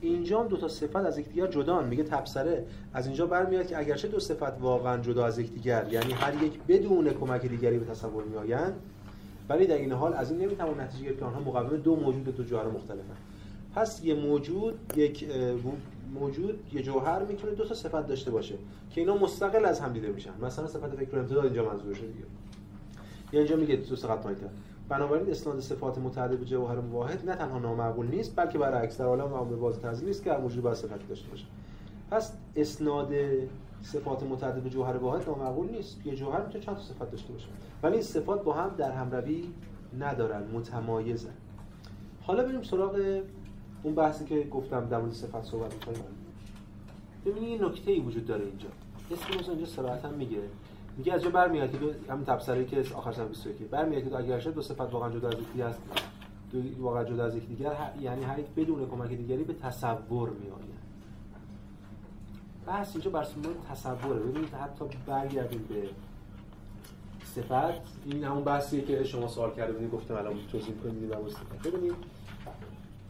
اینجا هم دو تا صفت از یکدیگر جدا میگه تبصره. از اینجا برمیاد که اگرچه دو صفت واقعا جدا از یکدیگر یعنی هر یک بدون کمک دیگری به تصور میآیند ولی در این حال از این نمی‌توان نتیجه گرفت که آنها مقابل دو موجود دو جوهر مختلفن پس یه موجود یک موجود یه جوهر می‌تونه دو تا صفت داشته باشه که اینا مستقل از هم دیده میشن. مثلا صفت فکر و امتداد اینجا منظورشه دیگه. یا اینجا میگه تو سقط پایینتر بنابراین اسناد صفات متعدد به جوهر واحد نه تنها نامعقول نیست بلکه برعکس در عالم معامله باز تنظیم است که موجود باید صفتی داشته باشه. پس اسناد صفات متعدد به جوهر واحد نامعقول نیست. یه جوهر می‌تونه چند تا صفت داشته باشه. ولی این صفات با هم در همروی ندارن متمایزن. حالا بریم سراغ اون بحثی که گفتم در مورد صفت صحبت می‌کنیم. ببینید یه نکته‌ای وجود داره اینجا. اسم اینجا صراحتا میگه میگه از جا برمیاد که دو همین تبصره که آخر سن 21 برمیاد که اگر دو صفت واقعا جدا از یکدیگر است دو واقعا جدا از یکدیگر یعنی هر یک بدون کمک دیگری به تصور میآید. بحث اینجا بر تصوره. ببینید حتی برگردیم به صفت این همون بحثیه که شما سوال کرده بودید گفتم الان توضیح کنید در صفت. ببینید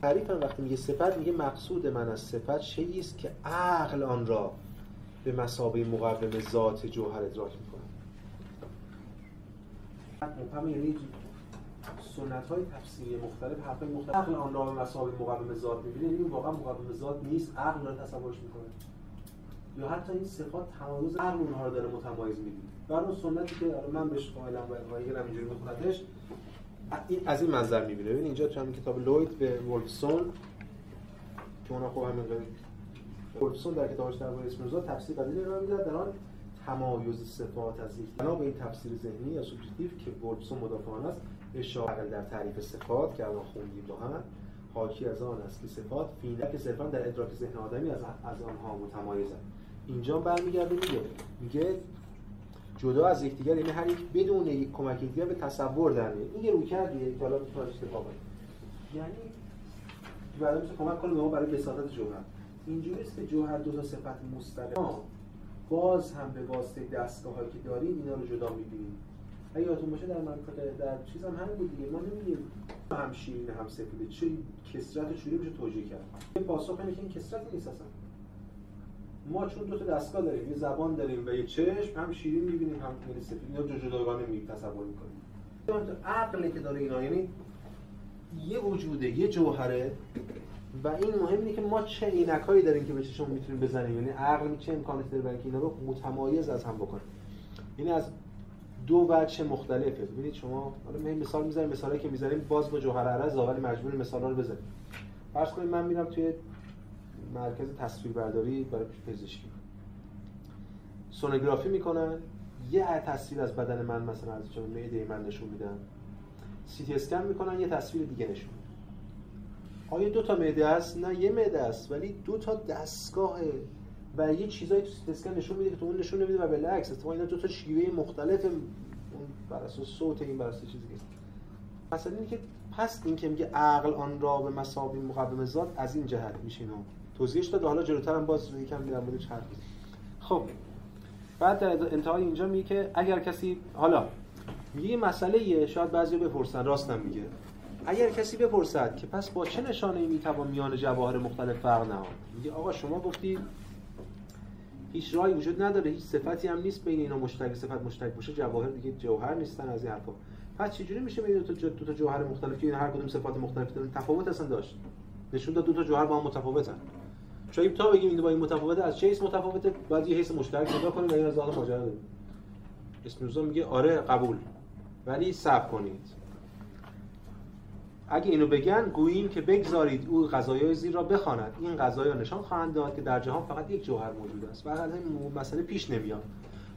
تعریف هم وقتی میگه صفت میگه مقصود من از صفت شیئی است که عقل آن را به مسابه مقوم ذات جوهر ادراک می‌کنه. مفهم یعنی سنت های تفسیری مختلف حرفای مختلف عقل آن را به مسابه مقوم ذات می‌بینه. یعنی واقعا مقوم ذات نیست عقل را تصورش می‌کنه. یا حتی این صفات تمایز هر اونها رو داره متمایز می‌دید بر اون سنتی که من بهش قائلم و اینجوری میخوندش از این منظر می‌بینه. ببین اینجا تو همین کتاب لوید به ولفسون که اونا خب همین ولفسون در کتابش درباره اسپینوزا تفسیر قدیمی رو میده در آن تمایز صفات از یک بنا به این تفسیر ذهنی یا سوبژکتیو که ولفسون مدافعان است اشاره در تعریف صفات که الان خوندیم با هم حاکی از آن است که صفات فینه که صرفا در ادراک ذهن آدمی از از آنها متمایزند. اینجا برمیگرده میگه میگه جدا از یکدیگر یعنی هر یک بدون یک کمک دیگر به تصور در میاد. این یه رویکردیه که حالا می‌تونه اتفاق یعنی برای میشه کمک کنه ما برای بساطت جوهر. اینجوری است که جوهر دو تا صفت مستقل باز هم به واسطه دستگاه که داریم اینا رو جدا می‌بینیم. اگه یادتون باشه در منطقه در چیز هم همین بود دیگه. ما نمیگیم هم شیرین هم سفیده چه کسرت و چوری میشه توجیه کرد. پاسخ اینه که این کسرت نیست اصلا. ما چون دو تا دستگاه داریم یه زبان داریم و یه چشم هم شیرین می‌بینیم هم خیلی سفید اینا جو جداگانه می تصور می‌کنیم. تو عقلی که داره اینا یعنی یه وجوده یه جوهره و این مهم اینه که ما چه عینکایی داریم که به چشم می‌تونیم بزنیم. یعنی عقل چه امکاناتی داره برای اینا رو متمایز از هم بکنه. یعنی از دو وجه مختلفه. ببینید شما حالا مثال می‌زنیم مثالی که می‌زنیم باز با جوهر عرض ولی مجبور مثالا رو بزنیم. فرض کنید من میرم توی مرکز تصویربرداری برای پزشکی. سونوگرافی می‌کنن یه تصویر از بدن من مثلا از معده من نشون میدن سی تی اسکن می‌کنن یه تصویر دیگه نشون میدن آیا دو تا معده است نه یه معده است ولی دو تا دستگاه و یه چیزایی تو سی تی اسکن نشون میده که تو اون نشون نمیده و بالعکس. اتفاقا اینا دو تا شیوه مختلف بر اساس صوت این بر اساس چیزی مثلا اینکه پس این که میگه عقل آن را به مساوی مقوم ذات از این جهت میشه اینو توضیحش داد حالا جلوتر هم باز یکم میرم موردش حرف خب بعد در انتهای اینجا میگه که اگر کسی حالا میگه یه مسئله شاید بعضی بپرسن راستم میگه. اگر کسی بپرسد که پس با چه نشانه ای می‌توان میان جواهر مختلف فرق نهاد؟ میگه آقا شما گفتی هیچ راهی وجود نداره هیچ صفتی هم نیست بین اینا مشترک صفت مشترک باشه جواهر دیگه جوهر نیستن از این حرفا. پس چجوری میشه بین دو تا دو تا جوهر مختلف که هر کدوم صفات مختلفی دارن؟ تفاوت اصلا داشت. نشون داد دو تا جوهر با هم متفاوتن. چون تا بگیم این با این متفاوته از چه متفاوته بعد یه حیث مشترک پیدا کنیم و این از ذات ماجرا داریم. اسپینوزا میگه آره قبول ولی صبر کنید. اگه اینو بگن گوییم که بگذارید او غذایای زیر را بخواند این غذایا نشان خواهند داد که در جهان فقط یک جوهر موجود است و این مسئله پیش نمیاد.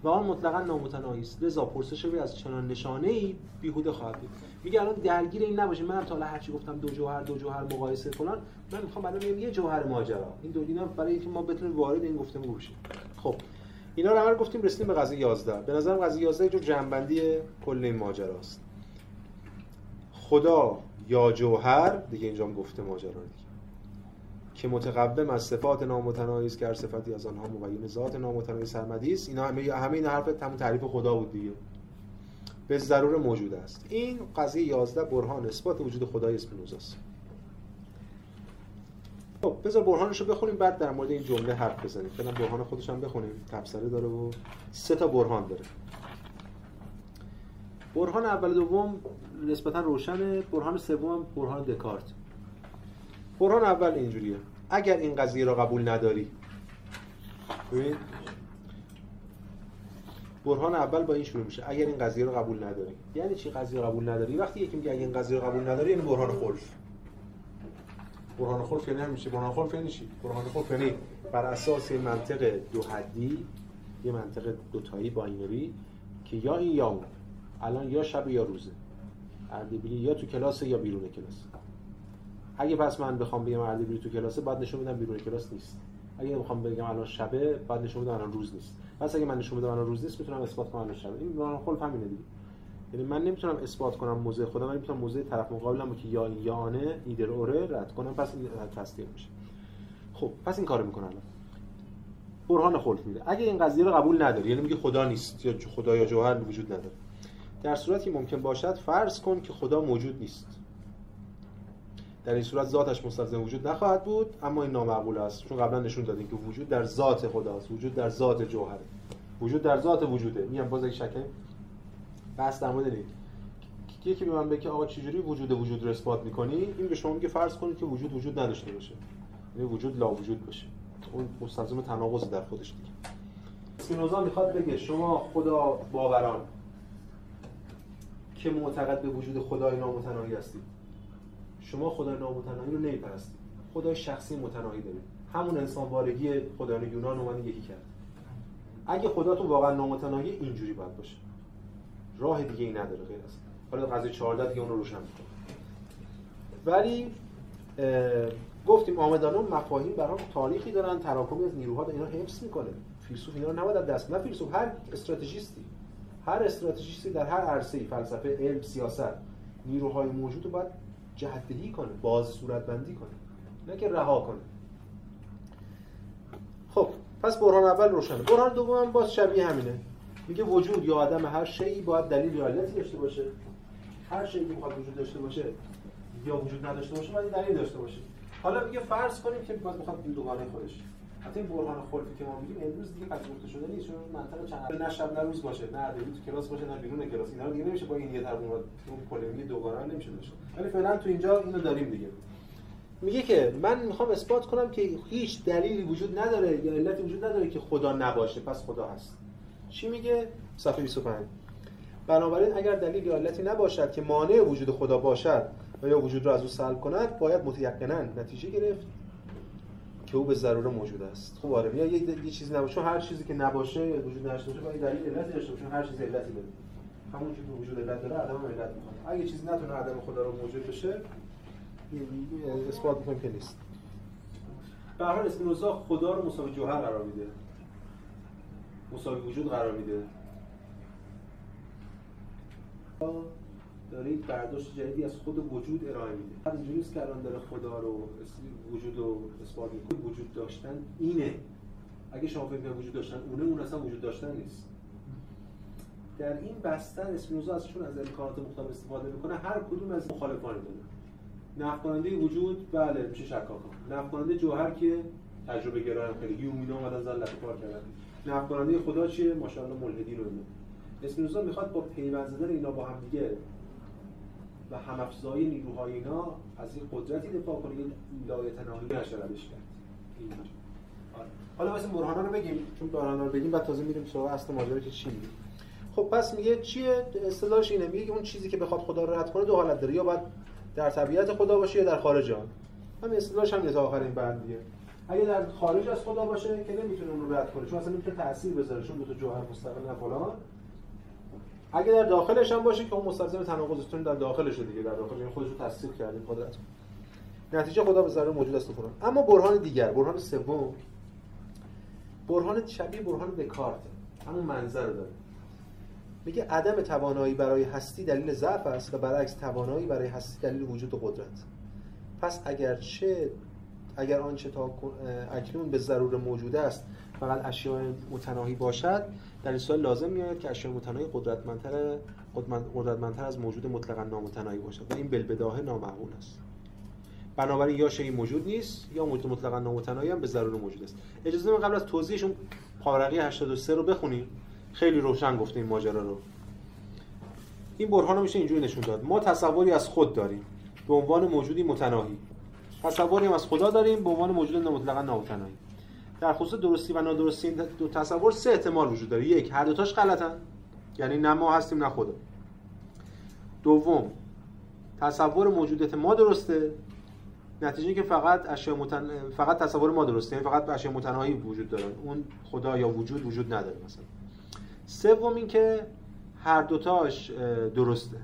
و آن مطلقا نامتناهی است لذا پرسش روی از چنان نشانه ای بیهوده خواهد بود میگه الان درگیر این نباشید منم تا هرچی گفتم دو جوهر دو جوهر مقایسه فلان من می‌خوام الان بگم یه جوهر ماجرا. این دو اینا برای اینکه ما بتونیم وارد این گفتمون بشیم. خب اینا رو همه گفتیم رسیدیم به قضیه 11 به نظرم قضیه 11 جو جنبندی کل این ماجراست. خدا یا جوهر دیگه اینجا گفته ماجرا دیگه. که متقوم از صفات نامتناهی است که هر صفتی از آنها مبین ذات نامتناهی سرمدی است. اینا همه همه این حرف تمام تعریف خدا بود دیگه. به ضرور موجود است. این قضیه 11 برهان اثبات وجود خدای اسپینوزاست. خب بذار برهانش رو بخونیم بعد در مورد این جمله حرف بزنیم. فعلا برهان خودش هم بخونیم. تبصره داره و سه تا برهان داره. برهان اول دوم نسبتا روشنه. برهان سوم برهان دکارت. برهان اول اینجوریه. اگر این قضیه را قبول نداری. ببین. برهان اول با این شروع میشه. اگر این قضیه رو قبول نداری. یعنی چی قضیه رو قبول نداری؟ وقتی یکی میگه اگر این قضیه رو قبول نداری یعنی برهان خلف. برهان خلف یعنی میشه برهان خلف یعنی چی؟ برهان خلف یعنی بر اساس منطق دو حدی یه منطق دو تایی binary که یا این یا اون. الان یا شب یا روزه. اردبیلی یا تو کلاس یا بیرون کلاس. اگه پس من بخوام بگم اردبیلی تو کلاسه بعد نشون میدم بیرون کلاس نیست. اگه بخوام بگم الان شبه بعد نشون میدم الان روز نیست. پس اگه من نشون بدم الان روز نیست می‌تونم اثبات کنم الان شبه. این برهان خلف همینه دیگه. یعنی من نمی‌تونم اثبات کنم موضع خودم ولی می‌تونم موضع طرف مقابلم که یا یا آنه ایدر اوره رد کنم پس این تصدیق میشه. خب پس این کارو می‌کنم. برهان خلف میده. اگه این قضیه رو قبول نداری یعنی میگه خدا نیست یا خدا یا جوهر وجود نداره. در صورتی ممکن باشد فرض کن که خدا موجود نیست. در این صورت ذاتش مستلزم وجود نخواهد بود اما این نامعقول است. چون قبلا نشون دادیم که وجود در ذات خداست وجود در ذات جوهره. وجود در ذات وجوده. میگم باز یک شکه بس در مورد یکی به من بگه آقا چجوری وجود وجود رو اثبات می‌کنی؟ این به شما میگه فرض کنید که وجود وجود نداشته باشه. یعنی وجود لا وجود باشه. اون مستلزم تناقض در خودش دیگه. اسپینوزا می‌خواد بگه شما خدا باوران که معتقد به وجود خدای نامتناهی هستید. شما خدای نامتناهی رو نمیپرستید. خدای شخصی متناهی دارید همون انسان وارگی خدایان یونان اومد یکی کرد. اگه خداتون واقعا نامتناهی اینجوری باید باشه. راه دیگه ای نداره غیر از حالا قضیه 14 دیگه اون رو روشن می‌کنه. ولی گفتیم آمدانون مفاهیم برام تاریخی دارن تراکمی از نیروها اینا حفظ می‌کنه. فیلسوف اینا رو نباید دست نه فیلسوف هر استراتژیستی هر استراتژیستی در هر عرصه‌ای فلسفه علم سیاست نیروهای موجود رو باید جهتدهی کنه باز صورت بندی کنه نه که رها کنه. خب پس برهان اول روشنه. برهان دوم باز شبیه همینه. میگه وجود یا آدم هر شیء باید دلیل یا علتی داشته باشه. هر شیء که می‌خواد وجود داشته باشه یا وجود نداشته باشه باید دلیل داشته باشه. حالا میگه فرض کنیم که باز می‌خواد این دوگانه خودش. حتی برهان خلفی که ما میگیم امروز دیگه پذیرفته شده نیست چون منطق چند نه شب نه روز باشه نه ادبی تو کلاس باشه نه بیرون کلاس اینا رو دیگه نمیشه با این یه طرف اون پولمی دوگانه نمیشه داشت. ولی فعلا تو اینجا اینو داریم دیگه. میگه که من می‌خوام اثبات کنم که هیچ دلیلی وجود نداره یا علتی وجود نداره که خدا نباشه پس خدا هست. چی میگه؟ صفحه 25 بنابراین اگر دلیل یا علتی نباشد که مانع وجود خدا باشد و یا وجود را از او سلب کند باید متیقنا نتیجه گرفت به ضروره موجود است. خب آره یا یه, چیزی نباشه هر چیزی که نباشه وجود نداشته باشه باید دلیل علتی داشته باشه هر چیزی علتی داره. همون که وجود علت داره عدم علت می‌کنه. اگه چیزی نتونه عدم خدا رو موجود بشه اثبات می‌کنیم که نیست. به هر اسپینوزا خدا رو مساوی جوهر قرار میده. مساوی وجود قرار میده. داره یک برداشت جدیدی از خود وجود ارائه میده. هر اینجوری که الان داره خدا رو وجود رو اثبات می‌کنه. وجود داشتن اینه. اگه شما فکر وجود داشتن اونه اون اصلا وجود داشتن نیست. در این بستر اسپینوزا ازشون از امکانات مختلف استفاده می‌کنه هر کدوم از مخالفان داره. نفت کننده وجود بله میشه شکاک نفت کننده جوهر که تجربه گرایان خیلی یومینا اومدن زلت کار کردن. نفت کننده خدا چیه؟ ماشاءالله ملحدین رو اسپینوزا می‌خواد با پیوند زدن اینا با هم دیگه و هم افزای نیروهای اینا از این قدرتی دفاع کنه این لایتناهی نشه ردش کرد. آره. حالا واسه برهانا رو بگیم. چون برهانا رو بگیم بعد تازه میریم سراغ اصل ماجرا که چی میگه. خب پس میگه چیه؟ اصطلاحش اینه. میگه اون چیزی که بخواد خدا رو رد کنه دو حالت داره. یا باید در طبیعت خدا باشه یا در خارج آن همین اصطلاحش هم تا آخرین بند دیگه. اگه در خارج از خدا باشه که نمی‌تونه اون رو رد کنه؟ چون اصلا نمی‌تونه تاثیر بذاره. چون دو تا جوهر مستقل فلان. اگه در داخلش هم باشه که اون مستلزم تناقض در داخلش دیگه در داخل این خودش رو تصدیق کرده قدرت نتیجه خدا به ذره موجود است کنه اما برهان دیگر برهان سوم برهان شبیه برهان دکارت همون منظر داره. میگه عدم توانایی برای هستی دلیل ضعف است و برعکس توانایی برای هستی دلیل وجود و قدرت. پس اگر چه اگر آنچه تا اکنون به ضرور موجود است فقط اشیاء متناهی باشد در این سوال لازم میاد که اشیاء متناهی قدرتمندتر قدرتمندتر از موجود مطلقا نامتناهی باشد و این بالبداهه نامعقول است. بنابراین یا شیء موجود نیست یا موجود مطلقا نامتناهی هم به ضرور موجود است. اجازه بدید قبل از توضیحش اون پاورقی 83 رو بخونیم. خیلی روشن گفته این ماجرا رو. این برهان میشه اینجوری نشون داد. ما تصوری از خود داریم. به عنوان موجودی متناهی. تصوری هم از خدا داریم. به عنوان موجود مطلقا نامتناهی. در خصوص درستی و نادرستی دو تصور سه احتمال وجود داره. یک هر دوتاش غلطن. یعنی نه ما هستیم نه خدا دوم تصور موجودیت ما درسته. نتیجه که فقط اشیاء متن... فقط تصور ما درسته. یعنی فقط اشیاء متناهی وجود دارن اون خدا یا وجود وجود نداره مثلا. سوم اینکه هر دوتاش درسته.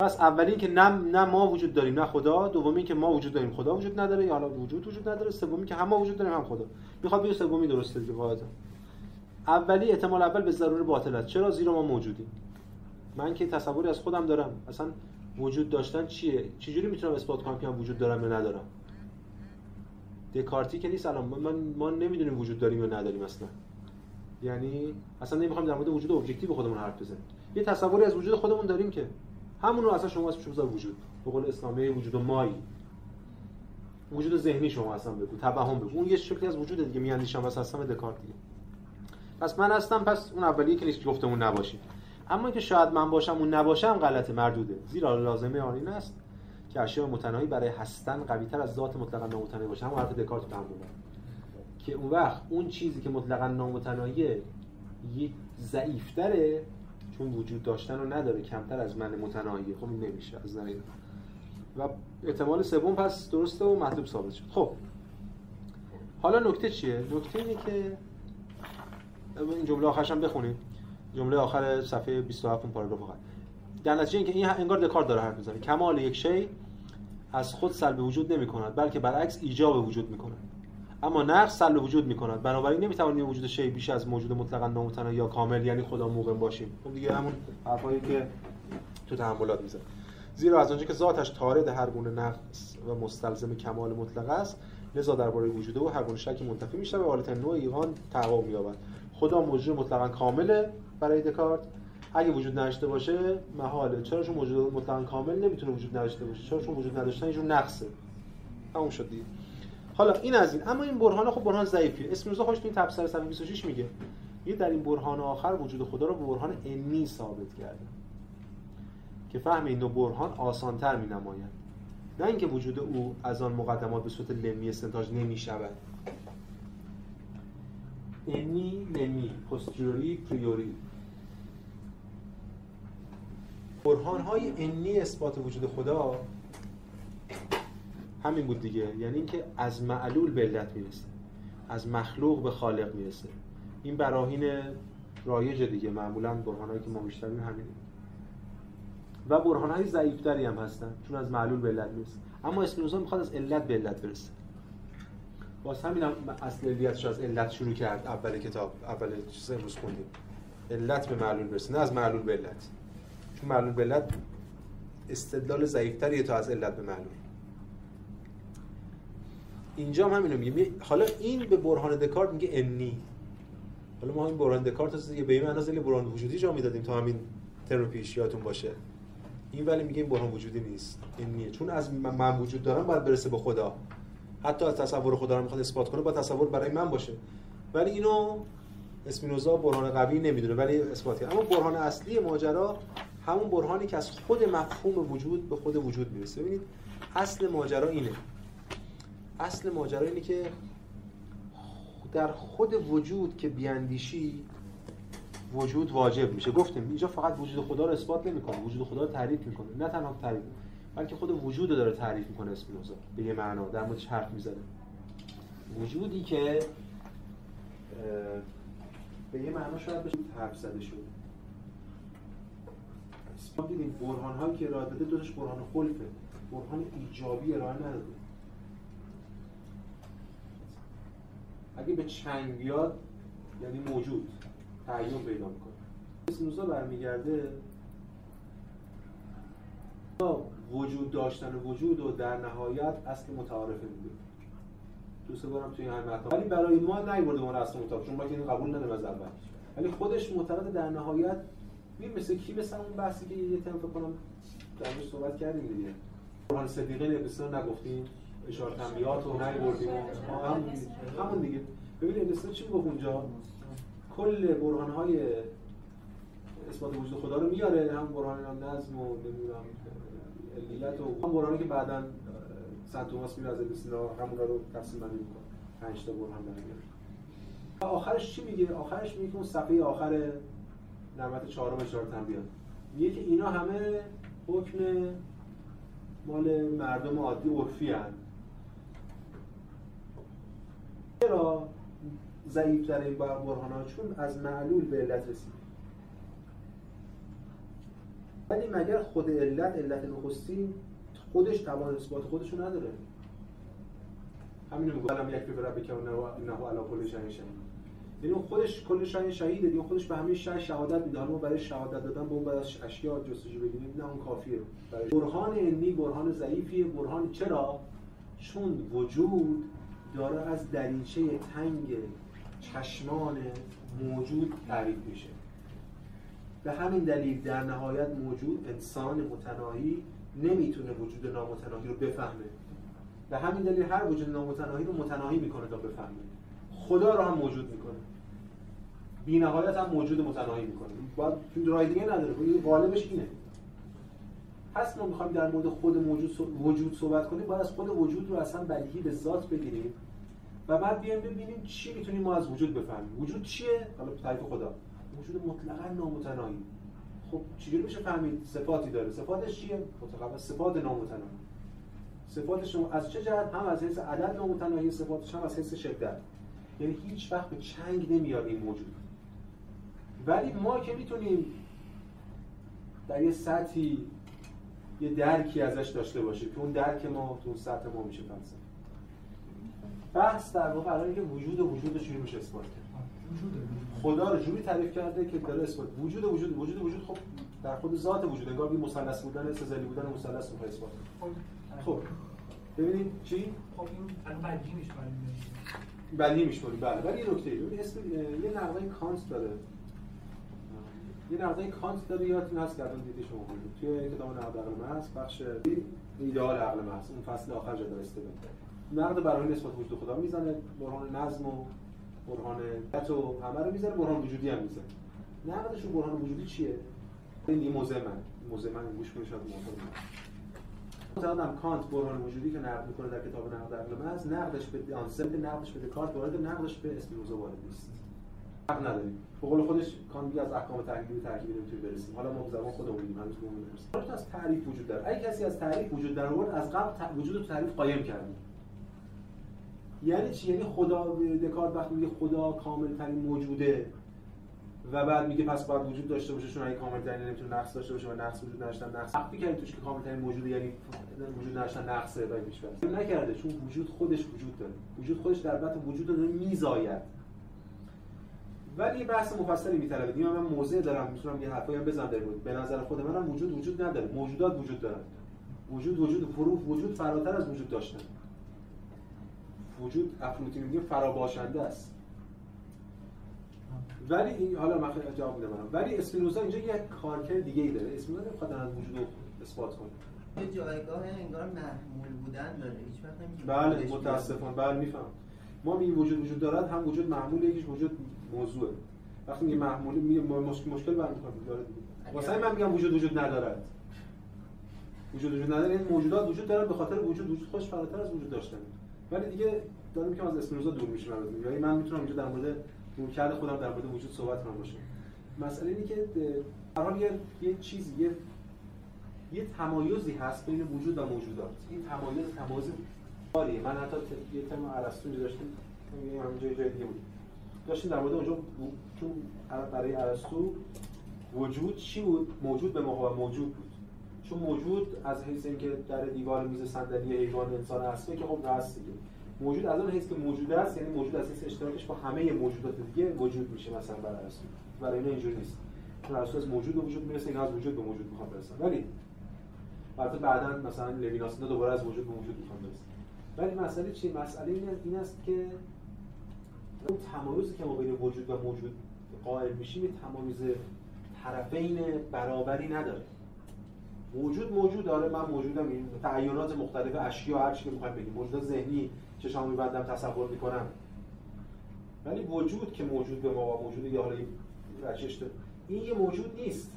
پس اولی که نه نه ما وجود داریم نه خدا. دومی که ما وجود داریم خدا وجود نداره. یا حالا وجود وجود نداره. سومی که هم ما وجود داریم هم خدا. می‌خواد بگه سومی درسته دیگه واحد اولی احتمال اول به ضرور باطل چرا زیرا ما موجودیم؟ من که تصوری از خودم دارم. اصلا وجود داشتن چیه؟ چجوری می‌تونم اثبات کنم که من وجود دارم یا ندارم؟ دکارتی که نیست الان. من ما نمی‌دونیم وجود داریم یا نداریم اصلا. یعنی اصلا نمی‌خوام در مورد وجود ابجکتیو خودمون حرف بزنیم. یه تصوری از وجود خودمون داریم که همون رو اصلا شما اسمش بذار وجود. به قول اسلامی وجود مایی. وجود ذهنی شما اصلا بگو توهم بگو. اون یه شکلی از وجود دیگه میاندیشم واسه اصلا دکارت دیگه. پس من هستم پس اون اولیه که نیست گفتمون نباشی اما که شاید من باشم اون نباشم غلط مردوده. زیرا لازمه آن این است که اشیاء متناهی برای هستن قویتر از ذات مطلقا نامتناهی باشه همون حرف دکارت تو که اون وقت اون چیزی که مطلقا نامتناهیه یه ضعیفتره چون وجود داشتن رو نداره کمتر از من متناهیه. خب نمیشه. از نظر و احتمال سوم پس درسته و مطلوب ثابت شد. خب. حالا نکته چیه؟ نکته اینه که این جمله آخرش هم بخونید جمله آخر صفحه 27 اون پاراگراف آخر. در نتیجه اینکه این انگار دکارت داره حرف می‌زنه. کمال یک شی از خود سلب وجود نمی کند بلکه برعکس ایجاب وجود می کند اما نقص سلب وجود می کند بنابراین نمی توانیم وجود شی بیش از موجود مطلقا نامتناهی یا کامل یعنی خدا موقع باشیم. خب دیگه همون حرفایی که تو تحملات می‌زنه. زیرا از آنجا که ذاتش طارد هر گونه نقص و مستلزم کمال مطلق است لذا درباره وجود او هر گونه شکی منتفی میشه و حالت نوع ایقان تحقق می‌یابد. خدا موجود مطلقا کامله برای دکارت. اگه وجود نداشته باشه محاله. چرا چون موجود مطلقا کامل نمی‌تونه وجود نداشته باشه؟ چرا چون وجود نداشتن اینجور نقصه. تموم شد دیگه. حالا این از این. اما این برهان خب برهان ضعیفیه. اسم خوش تو این تفسیر 126 میگه. یه در این برهان آخر وجود خدا رو به برهان انی ثابت کرده. که فهم این دو برهان آسانتر می نه اینکه وجود او از آن مقدمات به صورت لمی استنتاج نمی شود انی لمی پستریوری پریوری برهان های انی اثبات وجود خدا همین بود دیگه. یعنی اینکه از معلول به علت می‌رسه. از مخلوق به خالق می‌رسه. این براهین رایج دیگه. معمولا برهانهایی که ما میشنویم همینه. و برهان های ضعیفتری هم هستن چون از معلول به علت می‌رسه. اما اسپینوزا می‌خواد از علت به علت برسه. باز همین هم اصل علیتش از علت شروع کرد. اول کتاب اول چیز امروز خوندیم. علت به معلول برسه نه از معلول به علت. چون معلول به علت استدلال ضعیفتریه تا از علت به معلول. اینجا هم همینو میگه حالا این به برهان دکارت میگه انی. حالا ما این برهان دکارت هست به این معنی برهان وجودی جا می‌دادیم تا همین ترم پیش یادتون باشه. این ولی میگه این برهان وجودی نیست. این چون از من وجود دارم باید برسه به خدا. حتی از تصور خدا رو می‌خواد اثبات کنه با تصور برای من باشه. ولی اینو اسپینوزا برهان قوی نمی‌دونه ولی اثباتی. اما برهان اصلی ماجرا همون برهانی که از خود مفهوم وجود به خود وجود می‌رسه. ببینید اصل ماجرا اینه. اصل ماجرا اینه که در خود وجود که بیاندیشی وجود واجب میشه. گفتیم اینجا فقط وجود خدا رو اثبات نمی‌کنه وجود خدا رو تعریف می‌کنه. نه تنها تعریف بلکه خود وجود رو داره تعریف می‌کنه اسپینوزا به یه معنا. در موردش حرف می‌زنه. وجودی که به یه معنا شاید بشه حرف زده شد دیدیم برهان هایی که ارائه داده دوتاش برهان خلفه. برهان ایجابی ارائه نداده. اگه به چنگ بیاد یعنی موجود تعیین پیدا می‌کنه. اسپینوزا برمیگرده وجود داشتن وجود و در نهایت اصل متعارفه میده دوست دارم توی همین مطلب. ولی برای ما نیورده ما اصل متعارف چون ما که این قبول نداریم از اول. ولی خودش معتقد در نهایت می مثل کی مثل اون بحثی که یه تم فکر کنم درش صحبت کردیم دیگه. قرآن صدیقه بسیار نگفتیم. اشاره تنبیات رو نیوردیم هم همون دیگه. ببینید مثل چی گفت اونجا؟ کل برهان های اثبات وجود خدا رو میاره. هم برهان نظم و نمی‌دونم علیت و هم برهانی که بعدا سنت توماس میره از ابن همون رو تقسیم بندی می‌کنه. پنج تا برهان در آخرش چی میگه؟ آخرش میگه اون صفحه آخر نعمت چهارم اشاره تنبیه میگه که اینا همه حکم مال مردم عادی عرفی هست چرا ضعیف در این برهان ها چون از معلول به علت رسید. ولی مگر خود علت علت نخستی خودش توان اثبات خودشو نداره؟ همینو میگم. یک به رب که نه علا کل شهید شهید یعنی خودش کل شهید شهیده دیگه خودش به همه شهر شهادت میده. ما برای شهادت دادن به اون بعد از اشیا جستجو بگیریم. نه اون کافیه. برای برهان علمی برهان ضعیفیه. برهان چرا؟ چون وجود داره از دریچه تنگ چشمان موجود تعریف میشه. به همین دلیل در نهایت موجود انسان متناهی نمی‌تونه وجود نامتناهی رو بفهمه. به همین دلیل هر وجود نامتناهی رو متناهی می‌کنه تا بفهمه. خدا رو هم موجود می‌کنه. بی نهایت هم موجود متناهی می‌کنه. باید راه دیگه نداره. غالبش اینه. پس ما می‌خوایم در مورد خود موجود وجود صحبت کنیم. باید از خود وجود رو اصلا بدیهی به ذات بگیریم. و بعد بیایم ببینیم چی می‌تونیم ما از وجود بفهمیم. وجود چیه؟ حالا تعریف خدا. وجود مطلقا نامتناهی. خب چجوری میشه فهمید؟ صفاتی داره. صفاتش چیه؟ متقابل صفات نامتناهی. صفاتش از چه جهت؟ هم از حیث عدد نامتناهی صفاتش هم از حیث شدت. یعنی هیچ وقت به چنگ نمیاد این موجود. ولی ما که می‌تونیم در یه سطحی یه درکی ازش داشته باشیم. که اون درک ما تو سطح ما میشه فلسفه بحث در واقع الان که وجود وجود رو میشه اثبات کرد. خدا رو جوری تعریف کرده که داره اثبات وجود وجود وجود وجود خب در خود ذات وجود. انگار بی مثلث بودن سزلی بودن مثلث رو اثبات خب ببینید چی؟ خب این بدیهی میشه بدیهی میشه بله. ولی یه نکته ببین اسم یه نقضای کانت داره. یه نقضای کانت داره یادتون هست که الان دیدی شما بود توی کتاب نقد عقل محض بخش ایدئال عقل محض. اون فصل آخر جدا استفاده. نقد برای نسبت وجود خدا می‌زنه برهان نظم و برهان و همه رو می‌زنه برهان وجودی هم می‌زنه نقدش برهان وجودی چیه؟ این موزه من. موزه من گوش کنید شاید معتقدم کانت برهان وجودی که نقد می‌کنه در کتاب نقد عقل محض نقدش به آنسلد نقدش به دکارت وارد نقدش به اسپینوزا وارد نیست. حق نداریم. به قول خودش کان میگه از احکام ترکیبی ترکیبی نمی‌تونیم برسیم. حالا ما به زبان خودمون میگیم هنوز به برسیم از تعریف وجود داره. اگه کسی از تعریف وجود آورد از قبل وجود تعریف قایم کردیم یعنی چی؟ یعنی خدا دکارت وقتی میگه خدا کامل ترین موجوده و بعد میگه پس باید وجود داشته باشه چون اگه کامل ترین نمی‌تونه نقص داشته باشه و نقص وجود نداشتن نقص وقتی که توش که کامل ترین موجوده یعنی وجود نداشتن نقصه و پیش نکرده چون وجود خودش وجود داره. وجود خودش در بطن وجود رو میزاید. ولی یه بحث مفصلی میطلبه دیگه من موضع دارم می‌تونم یه حرفایی هم بزنم در بود به نظر خود منم وجود وجود نداره. موجودات وجود دارن. وجود وجود فروف وجود فراتر از وجود داشتن. وجود افروتی میگه فراباشنده است. ولی این حالا من خیلی جواب میدم ولی اسپینوزا اینجا یک کارکرد دیگه ای داره. اسپینوزا نمی‌خواد از وجود رو اثبات کنه. یه جایگاه انگار محمول بودن داره. هیچ وقت بله متاسفانه. بله میفهم ما میگیم وجود وجود دارد هم وجود معمول یکیش وجود موضوعه. وقتی میگه محمولی میگه مشکل برمیخواد داره دیگه واسه من میگم وجود وجود ندارد. وجود وجود نداره این موجودات وجود دارن به خاطر وجود وجود خودش فراتر از وجود داشتن. ولی دیگه داریم که از اسپینوزا دور میشیم یعنی من می‌تونم اینجا در مورد رویکرد خودم در مورد وجود صحبت کنم باشه مسئله اینه که حال یه یه چیزی یه یه تمایزی هست بین وجود و موجودات. این تمایز تمایز باریه من حتی یه ترم ارسطو داشتم. یه همینجا جای دیگه بود. داشتیم در مورد اونجا تو برای ارسطو وجود چی بود؟ موجود به موقع موجود بود. چون موجود از حیث اینکه در دیوار میز صندلی حیوان انسان هست که خب هست دیگه موجود از اون حیث که موجود است یعنی موجود از حیث اشتراکش با همه موجودات دیگه وجود میشه مثلا برای ارسطو برای اینا اینجوری نیست. چون ارسطو از موجود به وجود می‌رسه اینا از وجود به موجود می‌خوان برسن. ولی البته بعدا مثلا لویناس دوباره از وجود به وجود می‌خوان برسن. ولی مسئله چی؟ مسئله این است که اون تمایزی که ما بین وجود و موجود قائل میشیم این تمایز طرفین برابری نداره. وجود موجود داره. من موجودم. این تعینات مختلف اشیا هر چی که می‌خوایم بگیم. موجود ذهنی چشام میبندم تصور می‌کنم. ولی وجود که موجود به ما موجود یا حالا این یه موجود نیست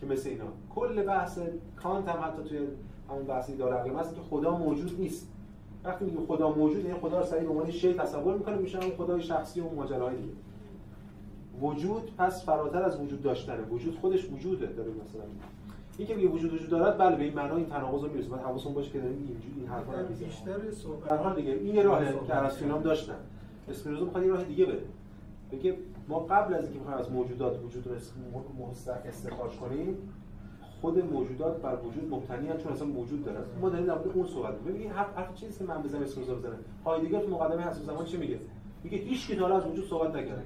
که مثل اینا. کل بحث کانت هم حتی توی همون بحثی داره هست که خدا موجود نیست. وقتی میگه خدا موجود یعنی خدا رو سریع به عنوان شی تصور می‌کنه میشه اون خدای شخصی و ماجراهای دیگه. وجود پس فراتر از وجود داشتنه. وجود خودش وجوده داره مثلا. این که وجود وجود دارد بله به این معنی این تناقض رو می‌رسه. باید حواستون باشه که داریم اینجوری این حرفا رو بیشتر صحبت در حال دیگه این یه راهه که ارسطویی داشتن. اسپینوزا می‌خواد یه راه دیگه بده. بگه ما قبل از اینکه بخوایم از موجودات وجود رو استخراج کنیم خود موجودات بر وجود مبتنی چون اصلا موجود دارن ما داریم در مورد اون صحبت می‌کنیم. ببین حرف حرف چیزی که من بزنم اسم بزنم هایدگر تو مقدمه حسب زمان چی میگه؟ میگه هیچ کی تا از وجود صحبت نکرده.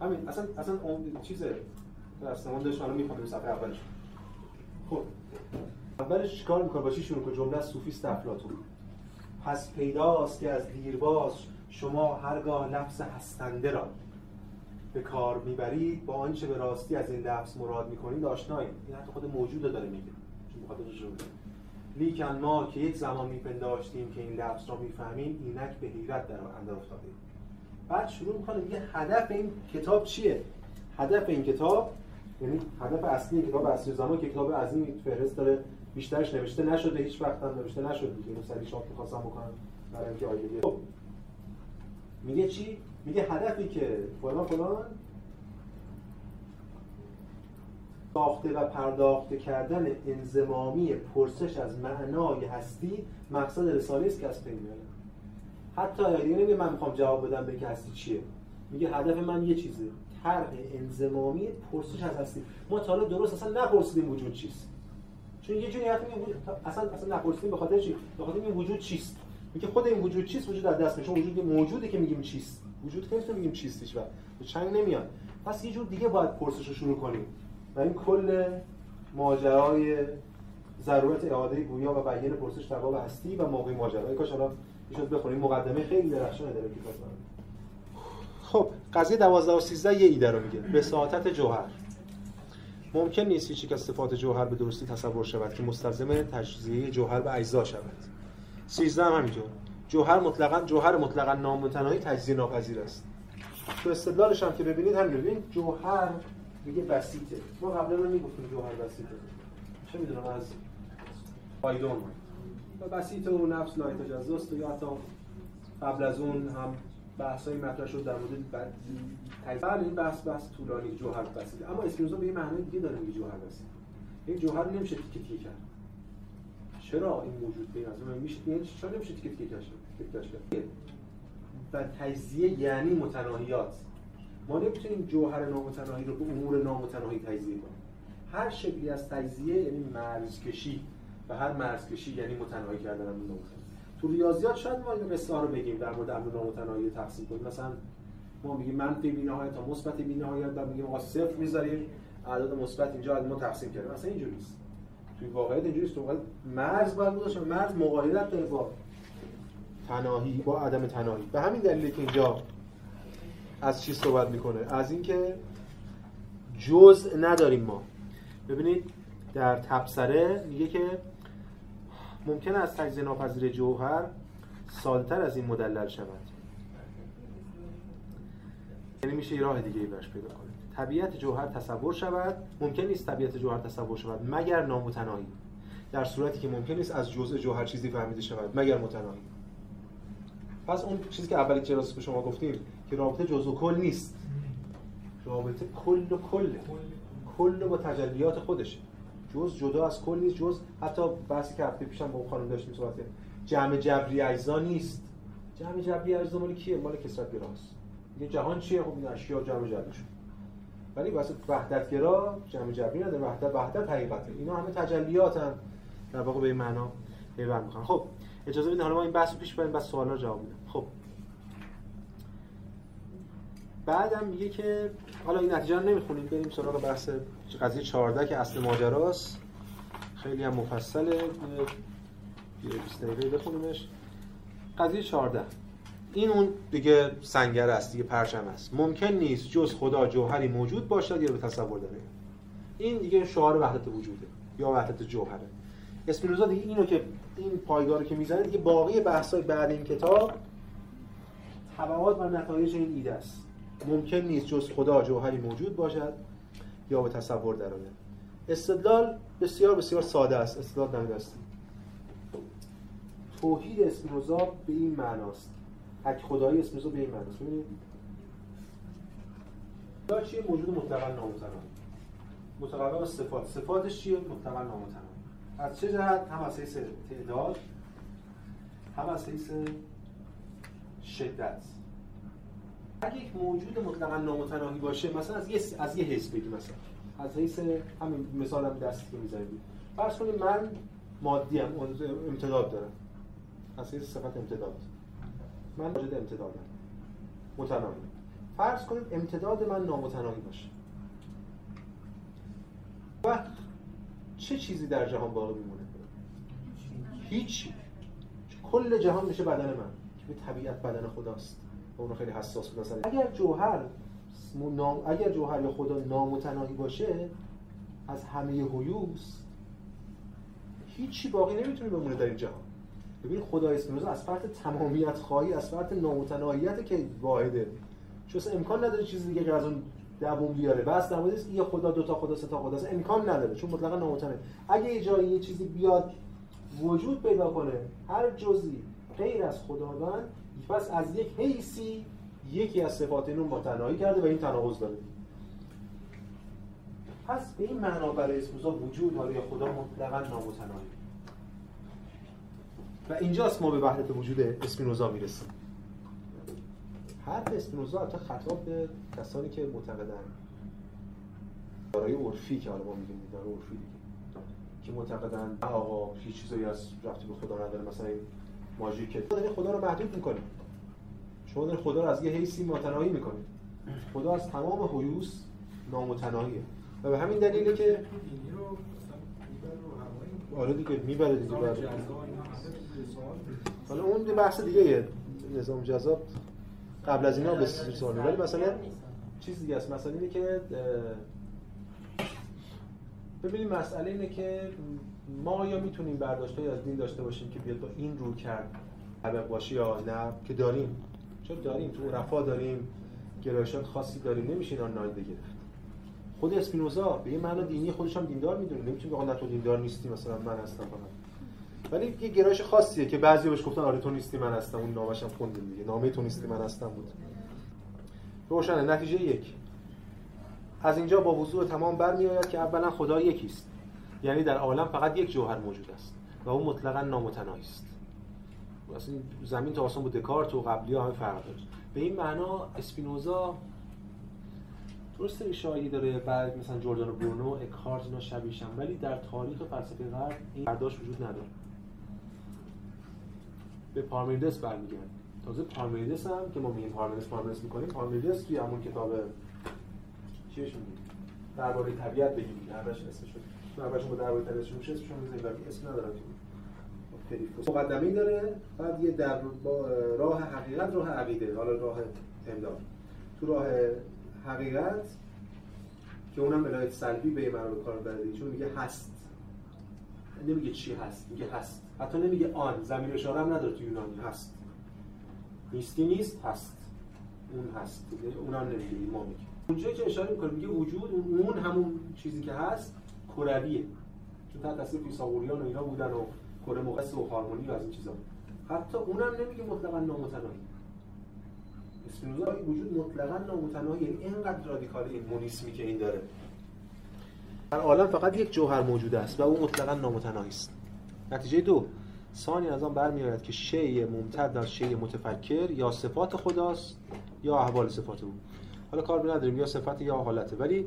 همین اصلا اصلا اون چیزه. زمان داشت الان می‌خونیم صفحه اولش. خب اولش چیکار می‌کنه با چی شروع کنه جمله سوفیست افلاطون. پس پیداست که از دیرباز شما هرگاه لفظ هستنده را به کار می‌برید با آنچه به راستی از این لفظ مراد می‌کنید آشنایید. این حتی خود موجود داره میگه. چون لیکن ما که یک زمان میپنداشتیم که این لفظ را می‌فهمیم اینک به حیرت در اندر افتادیم. بعد شروع می‌کنه میگه هدف این کتاب چیه؟ هدف این کتاب یعنی هدف اصلی کتاب اصلی زمان که کتاب عظیم فهرست داره بیشترش نوشته نشده هیچ وقت هم نوشته نشده دیگه اینو سری شاپ می‌خواستم بکنم برای اینکه آیدگی خب. میگه چی؟ میگه هدفی که فلان فلان ساخته و پرداخته کردن انزمامی پرسش از معنای هستی مقصد رساله است که از پی میاره. حتی دیگه نمیگه من می‌خوام جواب بدم به هستی چیه. میگه هدف من یه چیزه. طرح انزمامی پرسش از هستی ما تا حالا درست اصلا نپرسیدیم وجود چیست. چون یه جوری حرف میگه اصلا اصلا نپرسیدیم به خاطر چی؟ به خاطر این وجود چیست. میگه خود این وجود چیست وجود از دست میشه. وجود موجودی که میگیم چیست. وجود که نمی‌تونیم میگیم چیست هیچ وقت. چنگ نمیاد. پس یه جور دیگه باید پرسش رو شروع کنیم. و این کل ماجرای ضرورت اعاده گویا و بیان پرسش در باب هستی و موقع ماجرا کاش حالا می‌شد بخونیم. مقدمه خیلی درخشانه داره کتاب خب قضیه 12 و 13 یه ایده رو میگه. وساطت جوهر. ممکن نیست هیچ یک از صفات جوهر به درستی تصور شود که مستلزم تجزیه جوهر به اجزا شود. 13 هم همینطور جوهر مطلقا جوهر مطلقا نامتناهی تجزیه ناپذیر است. تو استدلالش هم که ببینید همین ببینید جوهر میگه بسیطه. ما قبلا رو می‌گفتیم جوهر بسیطه. چه می‌دونم از پایدون و و نفس نایتجزاست و یا حتی قبل از اون هم بحث های مطرح شد در مورد تجزیه این بحث بحث طولانی جوهر بسیطه اما اسپینوزا به یه معنی دیگه داره میگه جوهر بسیطه یک جوهر نمیشه تیکه تیکه کرد. چرا این موجود به این میشه؟ یعنی چرا نمیشه تیکه تیکه کرد؟ و تجزیه یعنی متناهیات. ما نمی‌تونیم جوهر نامتناهی رو به امور نامتناهی تجزیه کنیم. هر شکلی از تجزیه یعنی مرزکشی. و هر مرزکشی یعنی متناهی کردن نامتناهی. تو ریاضیات شاید ما این قصه رو بگیم در مورد امر نامتناهی تقسیم کنیم. مثلا ما میگیم منفی بی‌نهایت تا مثبت بی‌نهایت بعد میگیم آقا صفر می‌ذاریم اعداد مثبت اینجا ما تقسیم کردیم. مثلا اینجوری نیست. توی واقعیت اینجوری است تو مرز باید باشه مرز مقایرت داره با تناهی با عدم تناهی. به همین دلیل که اینجا از چی صحبت می‌کنه؟ از اینکه جزء نداریم ما. ببینید در تبصره میگه که ممکن است تجزیه ناپذیر جوهر سالتر از این مدلل شود. یعنی میشه یه راه دیگه ای برش پیدا کنید. طبیعت جوهر تصور شود. ممکن نیست طبیعت جوهر تصور شود مگر نامتناهی. در صورتی که ممکن نیست از جزء جوهر چیزی فهمیده شود مگر متناهی. پس اون چیزی که اولی کلاس به شما گفتیم که رابطه جز و کل نیست. رابطه کل و کل کل با تجلیات خودشه. جز جدا از کل نیست جز حتی بحثی که هفته پیشم با اون خانم داشتیم صحبت جمع جبری اجزا نیست. جمع جبری اجزا مال کیه؟ مال کسرت گراست یه جهان چیه؟ خب این اشیا جمع جبری شد. ولی واسه وحدت گرا جمع جبری نداره. وحدت وحدت حقیقته. اینا همه تجلیاتن. در واقع به این معنا پیوند می‌خوان خب اجازه بدید حالا ما این بحث پیش بریم بعد سوالا جواب بدیم خب بعدم میگه که حالا این نتیجه رو نمی‌خونیم بریم سراغ بحث قضیه 14 که اصل ماجراست. خیلی هم مفصله. یه 20 دقیقه بخونیمش. قضیه 14 این اون دیگه سنگر است دیگه پرچم است. ممکن نیست جز خدا جوهری موجود باشد یا به تصور داره. این دیگه شعار وحدت وجوده یا وحدت جوهره. اسپینوزا دیگه اینو که این پایگاه رو که می‌زنه دیگه باقی بحث‌های بعد این کتاب تبعات و نتایج این ایده است. ممکن نیست جز خدا جوهری موجود باشد یا به تصور درآید استدلال بسیار بسیار ساده است. استدلال دستی توحید اسپینوزا به این معناست. حق خدایی اسپینوزا به این معناست. ببینید خدا چیه؟ موجود مطلقا نامتناهی متقابل صفات. صفاتش چیه؟ مطلقا نامتناهی از چه جهت؟ هم از حیث تعداد هم از حیث شدت. اگه یک موجود مطلقا نامتناهی باشه مثلا از یه از یه حیث بگیم مثلا. از حیث همین مثال هم دستی که می‌زنید فرض کنید من مادی ام امتداد دارم. از حیث صفت امتداد. من واجد امتدادم. متناهی. فرض کنید امتداد من نامتناهی باشه. و چه چیزی در جهان باقی میمونه؟ هیچ. کل جهان میشه بدن من. که طبیعت بدن خداست. و اونو خیلی حساس بود. مثلا اگر جوهر نام... اگر جوهر یا خدا نامتناهی باشه از همه هیوس هیچی باقی نمی‌تونه بمونه در این جهان. ببین خدا اسپینوزا از فرط تمامیت خواهی از فرط نامتناهیت که واحده. چون امکان نداره چیزی دیگه از اون دووم بیاره. بس نماده است یه خدا دو تا خدا سه تا خدا امکان نداره چون مطلقا نامتنه اگه یه جایی یه چیزی بیاد وجود پیدا کنه هر جزئی غیر از خداوند پس از یک حیثی یکی از صفات اینو متناهی کرده و این تناقض داره. پس به این معنا برای اسموزا وجود حالا یا خدا مطلقا نامتناهی. و اینجاست ما به وحدت وجود اسپینوزا می‌رسیم. حرف اسپینوزا حتی خطاب به کسانی که معتقدن. دارای عرفی که حالا ما میگیم دارای عرفی که معتقدن آقا هیچ چیزایی از رفتی به خدا نداره. مثلا ماژیک. که داره خدا رو محدود می‌کنه شما داره خدا رو از یه حیثی متناهی می‌کنه خدا از تمام حیوس نامتناهیه. و به همین دلیله که آره دیگه می‌بره دیگه بره حالا اون بحث دیگه یه نظام جذاب قبل از اینا به سوال ولی مثلا چیز دیگه است. مثلا اینه که ببینیم مسئله اینه که ما یا می‌تونیم برداشتایی از دین داشته باشیم که بیاد با این رو کرد طبق باشی یا نه؟ که داریم. چون داریم تو رفا داریم گرایشات خاصی داریم. نمیشه اینا نادیده گرفت. خود اسپینوزا به این معنی دینی خودش هم دیندار می‌دونه. نمی‌تونه بگه نه تو دیندار نیستی مثلا من هستم فقط ولی یه گرایش خاصیه که بعضی بهش گفتن آره تو نیستی من هستم. اون نامش هم خوندیم دیگه. نامه تو نیستی من هستم بود. روشنه. نتیجه یک. از اینجا با وضوح تمام برمیآید که اولا خدا یکیست. یعنی در عالم فقط یک جوهر موجود است و اون مطلقا نامتناهی است. اصلا زمین تا آسمان بود دکارت و قبلی ها همه فرق داشت. به این معنا اسپینوزا درسته اشاره‌ای داره بعد مثلا جردانو برونو اکارت اینا شبیشن ولی در تاریخ فلسفه غرب این برداشت وجود نداره. به پارمیدس برمیگرد تازه پارمیدس هم که ما میگیم پارمیدس پارمیدس می‌کنیم پارمیدس توی همون کتاب چیش میگیم درباره طبیعت بگیم اولش اسمش اولش با درباره طبیعتش میشه اسمش می‌ذاریم ولی اسم نداره پریفوس مقدمه داره بعد یه در با راه حقیقت راه عقیده حالا راه امداد. تو راه حقیقت که اونم ولایت سلبی به من رو کار برده چون میگه هست. نمیگه چی هست میگه هست. حتی نمیگه آن. زمین اشاره هم نداره تو یونانی. هست. نیستی نیست هست. اون هست. اونم نمیگه ما میگه اونجایی که اشاره می‌کنه میگه وجود اون همون چیزی که هست کرویه چون تحت تاثیر فیثاغوریان و اینا بودن و کره مقص و هارمونی و از این چیزا. حتی اونم نمیگه مطلقا نامتناهی. اسپینوزا وجود مطلقا نامتناهی اینقدر رادیکال این مونیسمی که این داره. در عالم فقط یک جوهر موجود است و اون مطلقا نامتناهی است. نتیجه دو ثانی از آن برمیآید که شی ممتد در شی متفکر یا صفات خداست یا احوال صفات او. حالا کار نداریم یا صفت یا حالته. ولی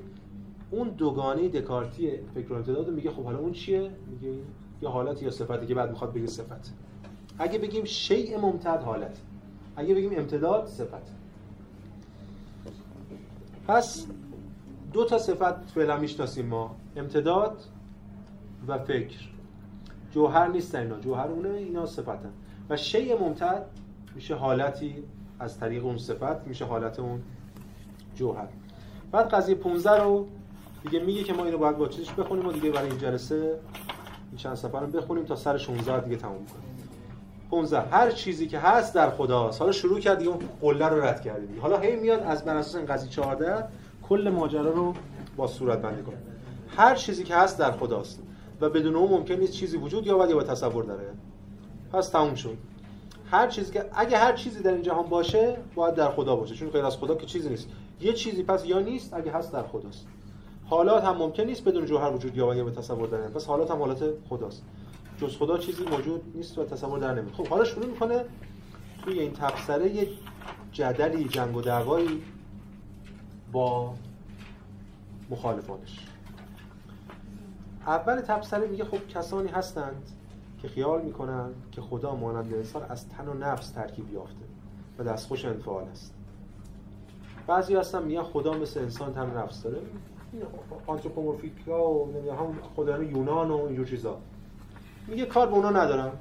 اون دوگانه دکارتی فکر و امتداد میگه خب حالا اون چیه؟ میگه یا حالت یا صفتی که بعد می‌خواد بگه صفت. اگه بگیم شیء ممتد حالت اگه بگیم امتداد صفت. پس دو تا صفت فعلا می‌شناسیم ما امتداد و فکر. جوهر نیستن اینا جوهر اونه اینا صفتن. و شیء ممتد میشه حالتی از طریق اون صفت میشه حالت اون جوهر. بعد قضیه 15 رو دیگه میگه که ما اینو باید با چیزش بخونیم و دیگه برای این جلسه این چند صفحه رو بخونیم تا سر 16 دیگه تموم کنیم. 15 هر چیزی که هست در خداست. حالا شروع کرد دیگه اون قله رو رد کردیم حالا هی میاد از بر اساس این قضیه 14 کل ماجرا رو با صورت بندی کنه. هر چیزی که هست در خداست و بدون اون ممکن نیست چیزی وجود یابد یا با تصور داره. پس تموم شد. هر چیزی که اگه هر چیزی در این جهان باشه باید در خدا باشه. چون غیر از خدا که چیزی نیست. یه چیزی پس یا نیست اگه هست در خداست. حالات هم ممکن نیست بدون جوهر وجود یا به تصور دارن پس حالات هم حالات خداست. جز خدا چیزی موجود نیست و تصور در نمیاد. خب حالا شروع می‌کنه توی این تبصره یه جدلی جنگ و دعوایی با مخالفانش. اول تبصره میگه خب کسانی هستند که خیال می‌کنن که خدا مانند انسان از تن و نفس ترکیب یافته و دستخوش انفعال است. بعضی هستن میگن خدا مثل انسان تن و نفس داره. آنتروپومورفیکا و هم خدایان یونان و اینجور چیزا. میگه کار به اونا ندارم.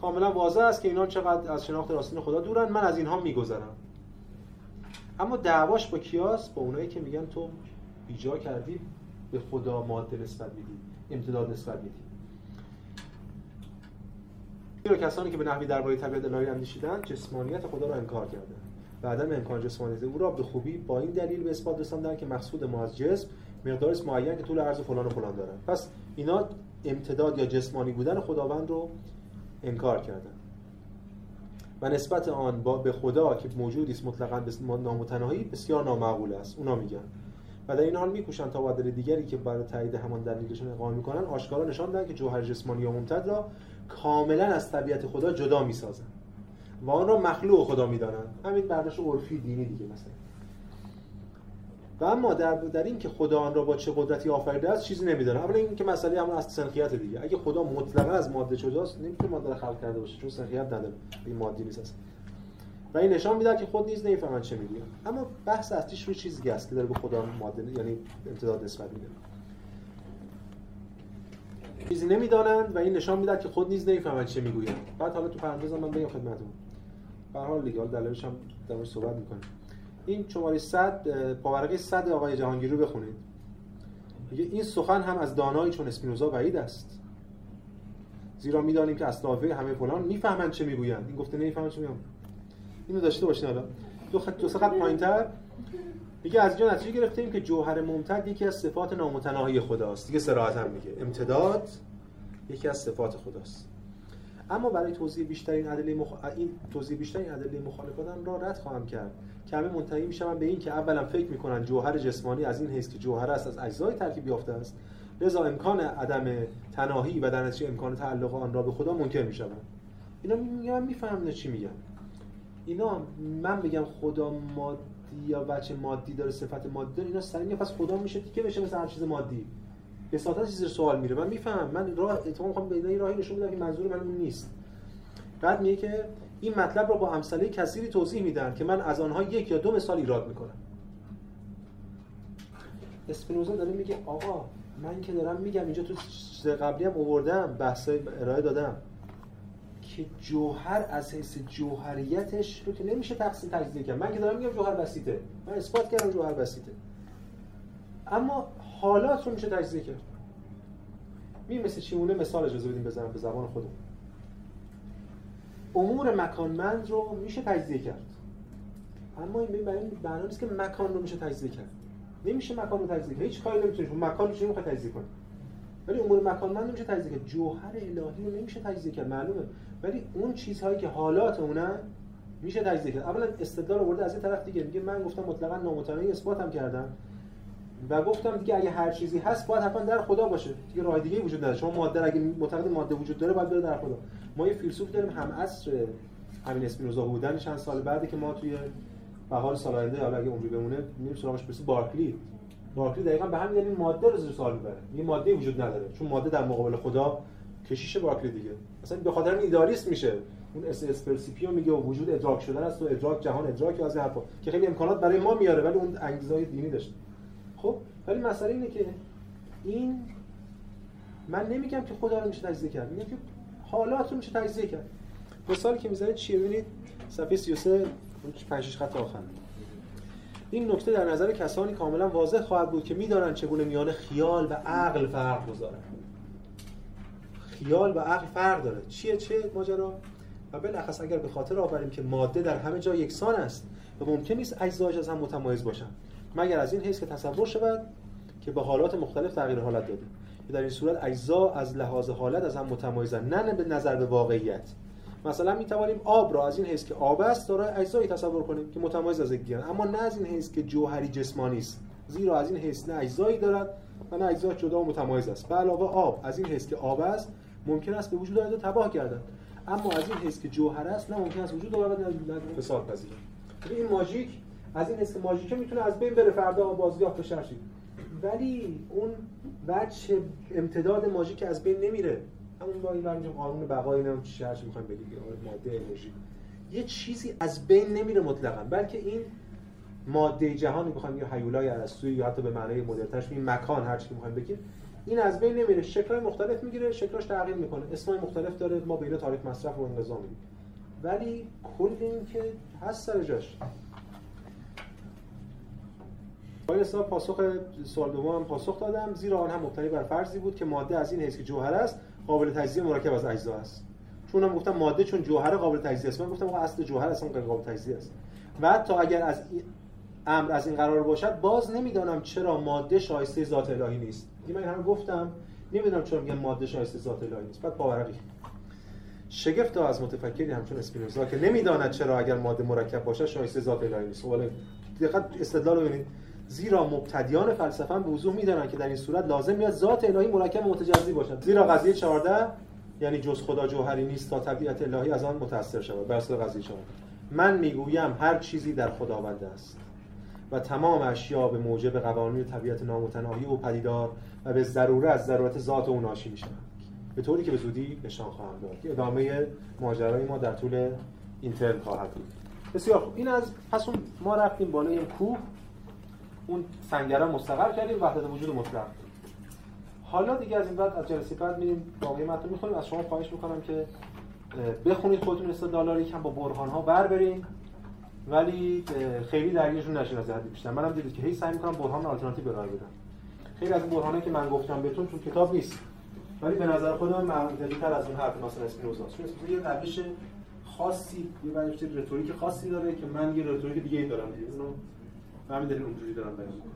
کاملا واضح است که اینا چقدر از شناخت راستین خدا دورن من از اینها میگذرم. اما دعواش با کیاس با اونایی که میگن تو بیجا کردی به خدا ماده نسبت میدی امتداد نسبت میدی. رو کسانی که به نحوی درباره طبیعت الهی اندیشیدن جسمانیت خدا رو انکار کردن. و امکان جسمانیت او را به خوبی با این دلیل به اثبات رساندن که مقصود ما از جسم مقدار معین که طول عرض فلان و فلان دارن. پس اینا امتداد یا جسمانی بودن خداوند رو انکار کردن. و نسبت آن با به خدا که موجودی است مطلقاً نامتناهی بسیار نامعقول است. اونا میگن. و در این حال میکوشند تا با دیگری که برای تایید همان دلیلشون اقامه می‌کنن آشکارا نشان دهند که جوهر جسمانی یا ممتد را کاملا از طبیعت خدا جدا می‌سازند و آن را مخلوق خدا می‌دانند. همین برداشت عرفی دینی دیگه مثلا. و اما در, در این که خدا آن را با چه قدرتی آفریده است چیزی نمی‌دونه اولا این که مسئله همون از سنخیت دیگه. اگه خدا مطلقا از ماده جداست نمی‌تونه ماده رو خلق کرده باشه چون سنخیت نداره. این مادی نیست و این نشان میده که خود نیز نمی‌فهمن چه میگه. اما بحث اصلیش روی چیزی است که داره به خدا ماده یعنی امتداد نسبت میده. چیزی نمی‌دانند و این نشان میده که خود نیز نمی‌فهمن چه می‌گویند. بعد حالا تو پرانتز من بگم خدمتتون. به حال دیگه دلایلش هم در صحبت می‌کنیم. این شماره 100 پاورقی 100 آقای جهانگیر رو بخونید. میگه این سخن هم از دانایی چون اسپینوزا بعید است. زیرا می‌دانیم که اسلافه همه فلان می‌فهمند چه می‌گویند. این گفته نمی‌فهمن چه میگن اینو داشته باشین حالا. دو خط دو خط پایینتر. میگه از اینجا نتیجه گرفتیم که جوهر ممتد یکی از صفات نامتناهی خداست. دیگه صراحت هم میگه. امتداد یکی از صفات خداست. اما برای توضیح بیشتر این ادله مخ... این توضیح بیشتر این ادله مخالفتم را رد خواهم کرد. که همه منتهی میشن به این که اولا فکر می‌کنن جوهر جسمانی از این حیث که جوهر است از اجزای ترکیب یافته است. لذا امکان عدم تناهی و در نتیجه امکان تعلق آن را به خدا منکر می‌شوند اینا میگم می‌فهمن چی میگن. اینا من بگم خدا مادی یا بچه مادی داره صفت مادی داره اینا سریع پس خدا میشه که بشه مثل هر چیز مادی. به سادت چیز سوال میره. من می‌فهمم. من راه اتفاقا می‌خوام به راهی نشون بدم که منظور من اون نیست. بعد میگه که این مطلب رو با امثله کثیری توضیح میدن که من از آنها یک یا دو مثال ایراد می‌کنم. اسپینوزا داره میگه آقا من که دارم میگم اینجا تو قبلی هم آوردم بحث ارائه دادم. که جوهر از حیث جوهریتش رو که نمیشه تقسیم تجزیه کرد. من که دارم میگم جوهر بسیطه. من اثبات کردم جوهر بسیطه. اما حالات رو میشه تجزیه کرد. می مثل چیمونه مثال اجازه بدیم بزنم به زبان خودم. امور مکانمند رو میشه تجزیه کرد. اما این برای این نیست که مکان رو میشه تجزیه کرد. نمیشه مکان رو تجزیه هیچ کاری نمی‌تونی مکان رو چه تجزیه کنی ولی امور مکانمند نمیشه تجزیه کرد. جوهر الهی رو نمیشه تجزیه کرد. معلومه. ولی اون چیزهایی که حالات اونن میشه تجزیه کرد. اولا استدلال آورده از این طرف دیگه. میگه من گفتم مطلقا نامتناهی اثباتم کردم. و گفتم دیگه اگه هر چیزی هست باید حتما در خدا باشه. دیگه راه دیگه وجود نداره. شما ماده اگه معتقد ماده وجود داره باید بره در خدا. ما یه فیلسوف داریم هم عصر همین اسپینوزا بودن. چند سال بعدی که ما توی بهار سال آینده حالا اگه عمری بمونه میریم سراغش برسه بارکلی. بارکلی دقیقا به همین دلیل ماده رو زیر سوال می‌بره. یه ماده وجود نداره. چون ماده در مقابل خدا کشیش بارکلی دیگه. مثلا به خاطر ایدئالیست میشه. اون esse est percipi میگه و وجود ادراک شدن است و ادراک جهان ادراک از این حرفا. که خیلی امکانات برای ما میاره ولی اون انگیزه دینی داشته خب ولی مسئله اینه که این من نمیگم که خدا رو میشه تجزیه کرد میگم که حالات رو میشه تجزیه کرد. مثالی که می‌زنید چیه؟ ببینید صفحه 33 5 6 خط آخر. این نکته در نظر کسانی کاملا واضح خواهد بود که می‌دانند چگونه میان خیال و عقل فرق گذارند خیال و عقل فرق داره. چیه؟ چه ماجرا؟ و بالاخص اگر به خاطر آوریم که ماده در همه جا یکسان است و ممکن نیست اجزایش از هم متمایز باشند. مگر از این حیث که تصور شود که به حالات مختلف تغییر حالت داده. در این صورت اجزا از لحاظ حالت از هم متمایزن نه به نظر به واقعیت. مثلا می توانیم آب را از این حیث که آب است دارای اجزایی تصور کنیم که متمایز از یکدیگر. اما نه از این حیث که جوهری جسمانی است. زیرا از این حیث نه اجزایی دارد و نه اجزا جدا و متمایز است. به علاوه آب از این حیث که آب است ممکن است به وجود آید تباه گردد. اما از این حیث که جوهر است نه ممکن است وجود آید. نه فساد پذیرد این ماژیک از این حس ماژیکه می‌تونه از بین بره فردا بازیافت بشه ولی اون وجه امتداد ماژیک از بین نمیره. همون با این قانون بقای اینم چی هرچی می‌خوایم بگیم ماده انرژی یه چیزی از بین نمیره مطلقا. بلکه این ماده جهانی بخوایم یا هیولای ارسطویی یا حتی به معنای مدرنترش این مکان هر چی می‌خوایم بگیم این از بین نمیره. شکل‌های مختلف می‌گیره شکلاش تغییر می‌کنه. اسمای مختلف داره ما به تاریخ مصرف و انقضا میگیم. ولی کل این که هست سر جاش. با این پاسخ سوال دوم پاسخ دادم. زیرا آن هم مبتنی بر فرضی بود که ماده از این حیث که جوهر است قابل تجزیه مرکب از اجزا است. چون هم گفتم ماده چون جوهر قابل تجزیه است. من گفتم اصل جوهر اصلا غیر قابل تجزیه است. و حتی اگر از امر از این قرار باشد باز نمی‌دانم چرا ماده شایسته ذات الهی نیست. این من هم گفتم نمی‌دونم چرا میگم ماده شایسته ذات الهی نیست. بعد باورقی شگفت از متفکری همچون اسپینوزا که نمی‌داند چرا اگر ماده مرکب باشد شایسته ذات الهی نیست. خب دقت استدلال رو ببینید. زیرا مبتدیان فلسفه به وضوح می‌دانند که در این صورت لازم میاد ذات الهی مرکب متجزی باشد. زیرا قضیه 14 یعنی جز خدا جوهری نیست تا طبیعت الهی از آن متأثر شود. بر قضیه 14 من می‌گویم هر چیزی در خداوند است و تمام اشیا به موجب قوانین طبیعت نامتناهی و پدیدار و به ضروره از ضرورت ذات او ناشی میشن به طوری که به زودی نشان خواهم داد ادامه ماجرای ما در طول این ترم خواهد بود. بسیار خوب. این از پس ما رفتیم بالای کوه. اون سنگره مستقر کردیم وحدت وجود مطلق. حالا دیگه از این بعد از جلسه بعد میریم باقی متن می‌خونیم. از شما خواهش می‌کنم که بخونید خودتون استدلالا رو کم با برهان ها بر برین. ولی خیلی درگیرشون نشین از حدی بیشتر. منم دیدید که هی سعی می‌کنم برهان آلترناتیو ارائه بدم خیلی از برهانه که من گفتم بهتون تو کتاب نیست. ولی به نظر خودم منطقی تر از اون حرف مثلا اسپینوزا چون اسپینوزا یه روش خاصی یه روش رتوریک خاصی داره که من یه رتوریک دیگه ای دارم دیگه اونو همین دلیل اونجوری دارم بیان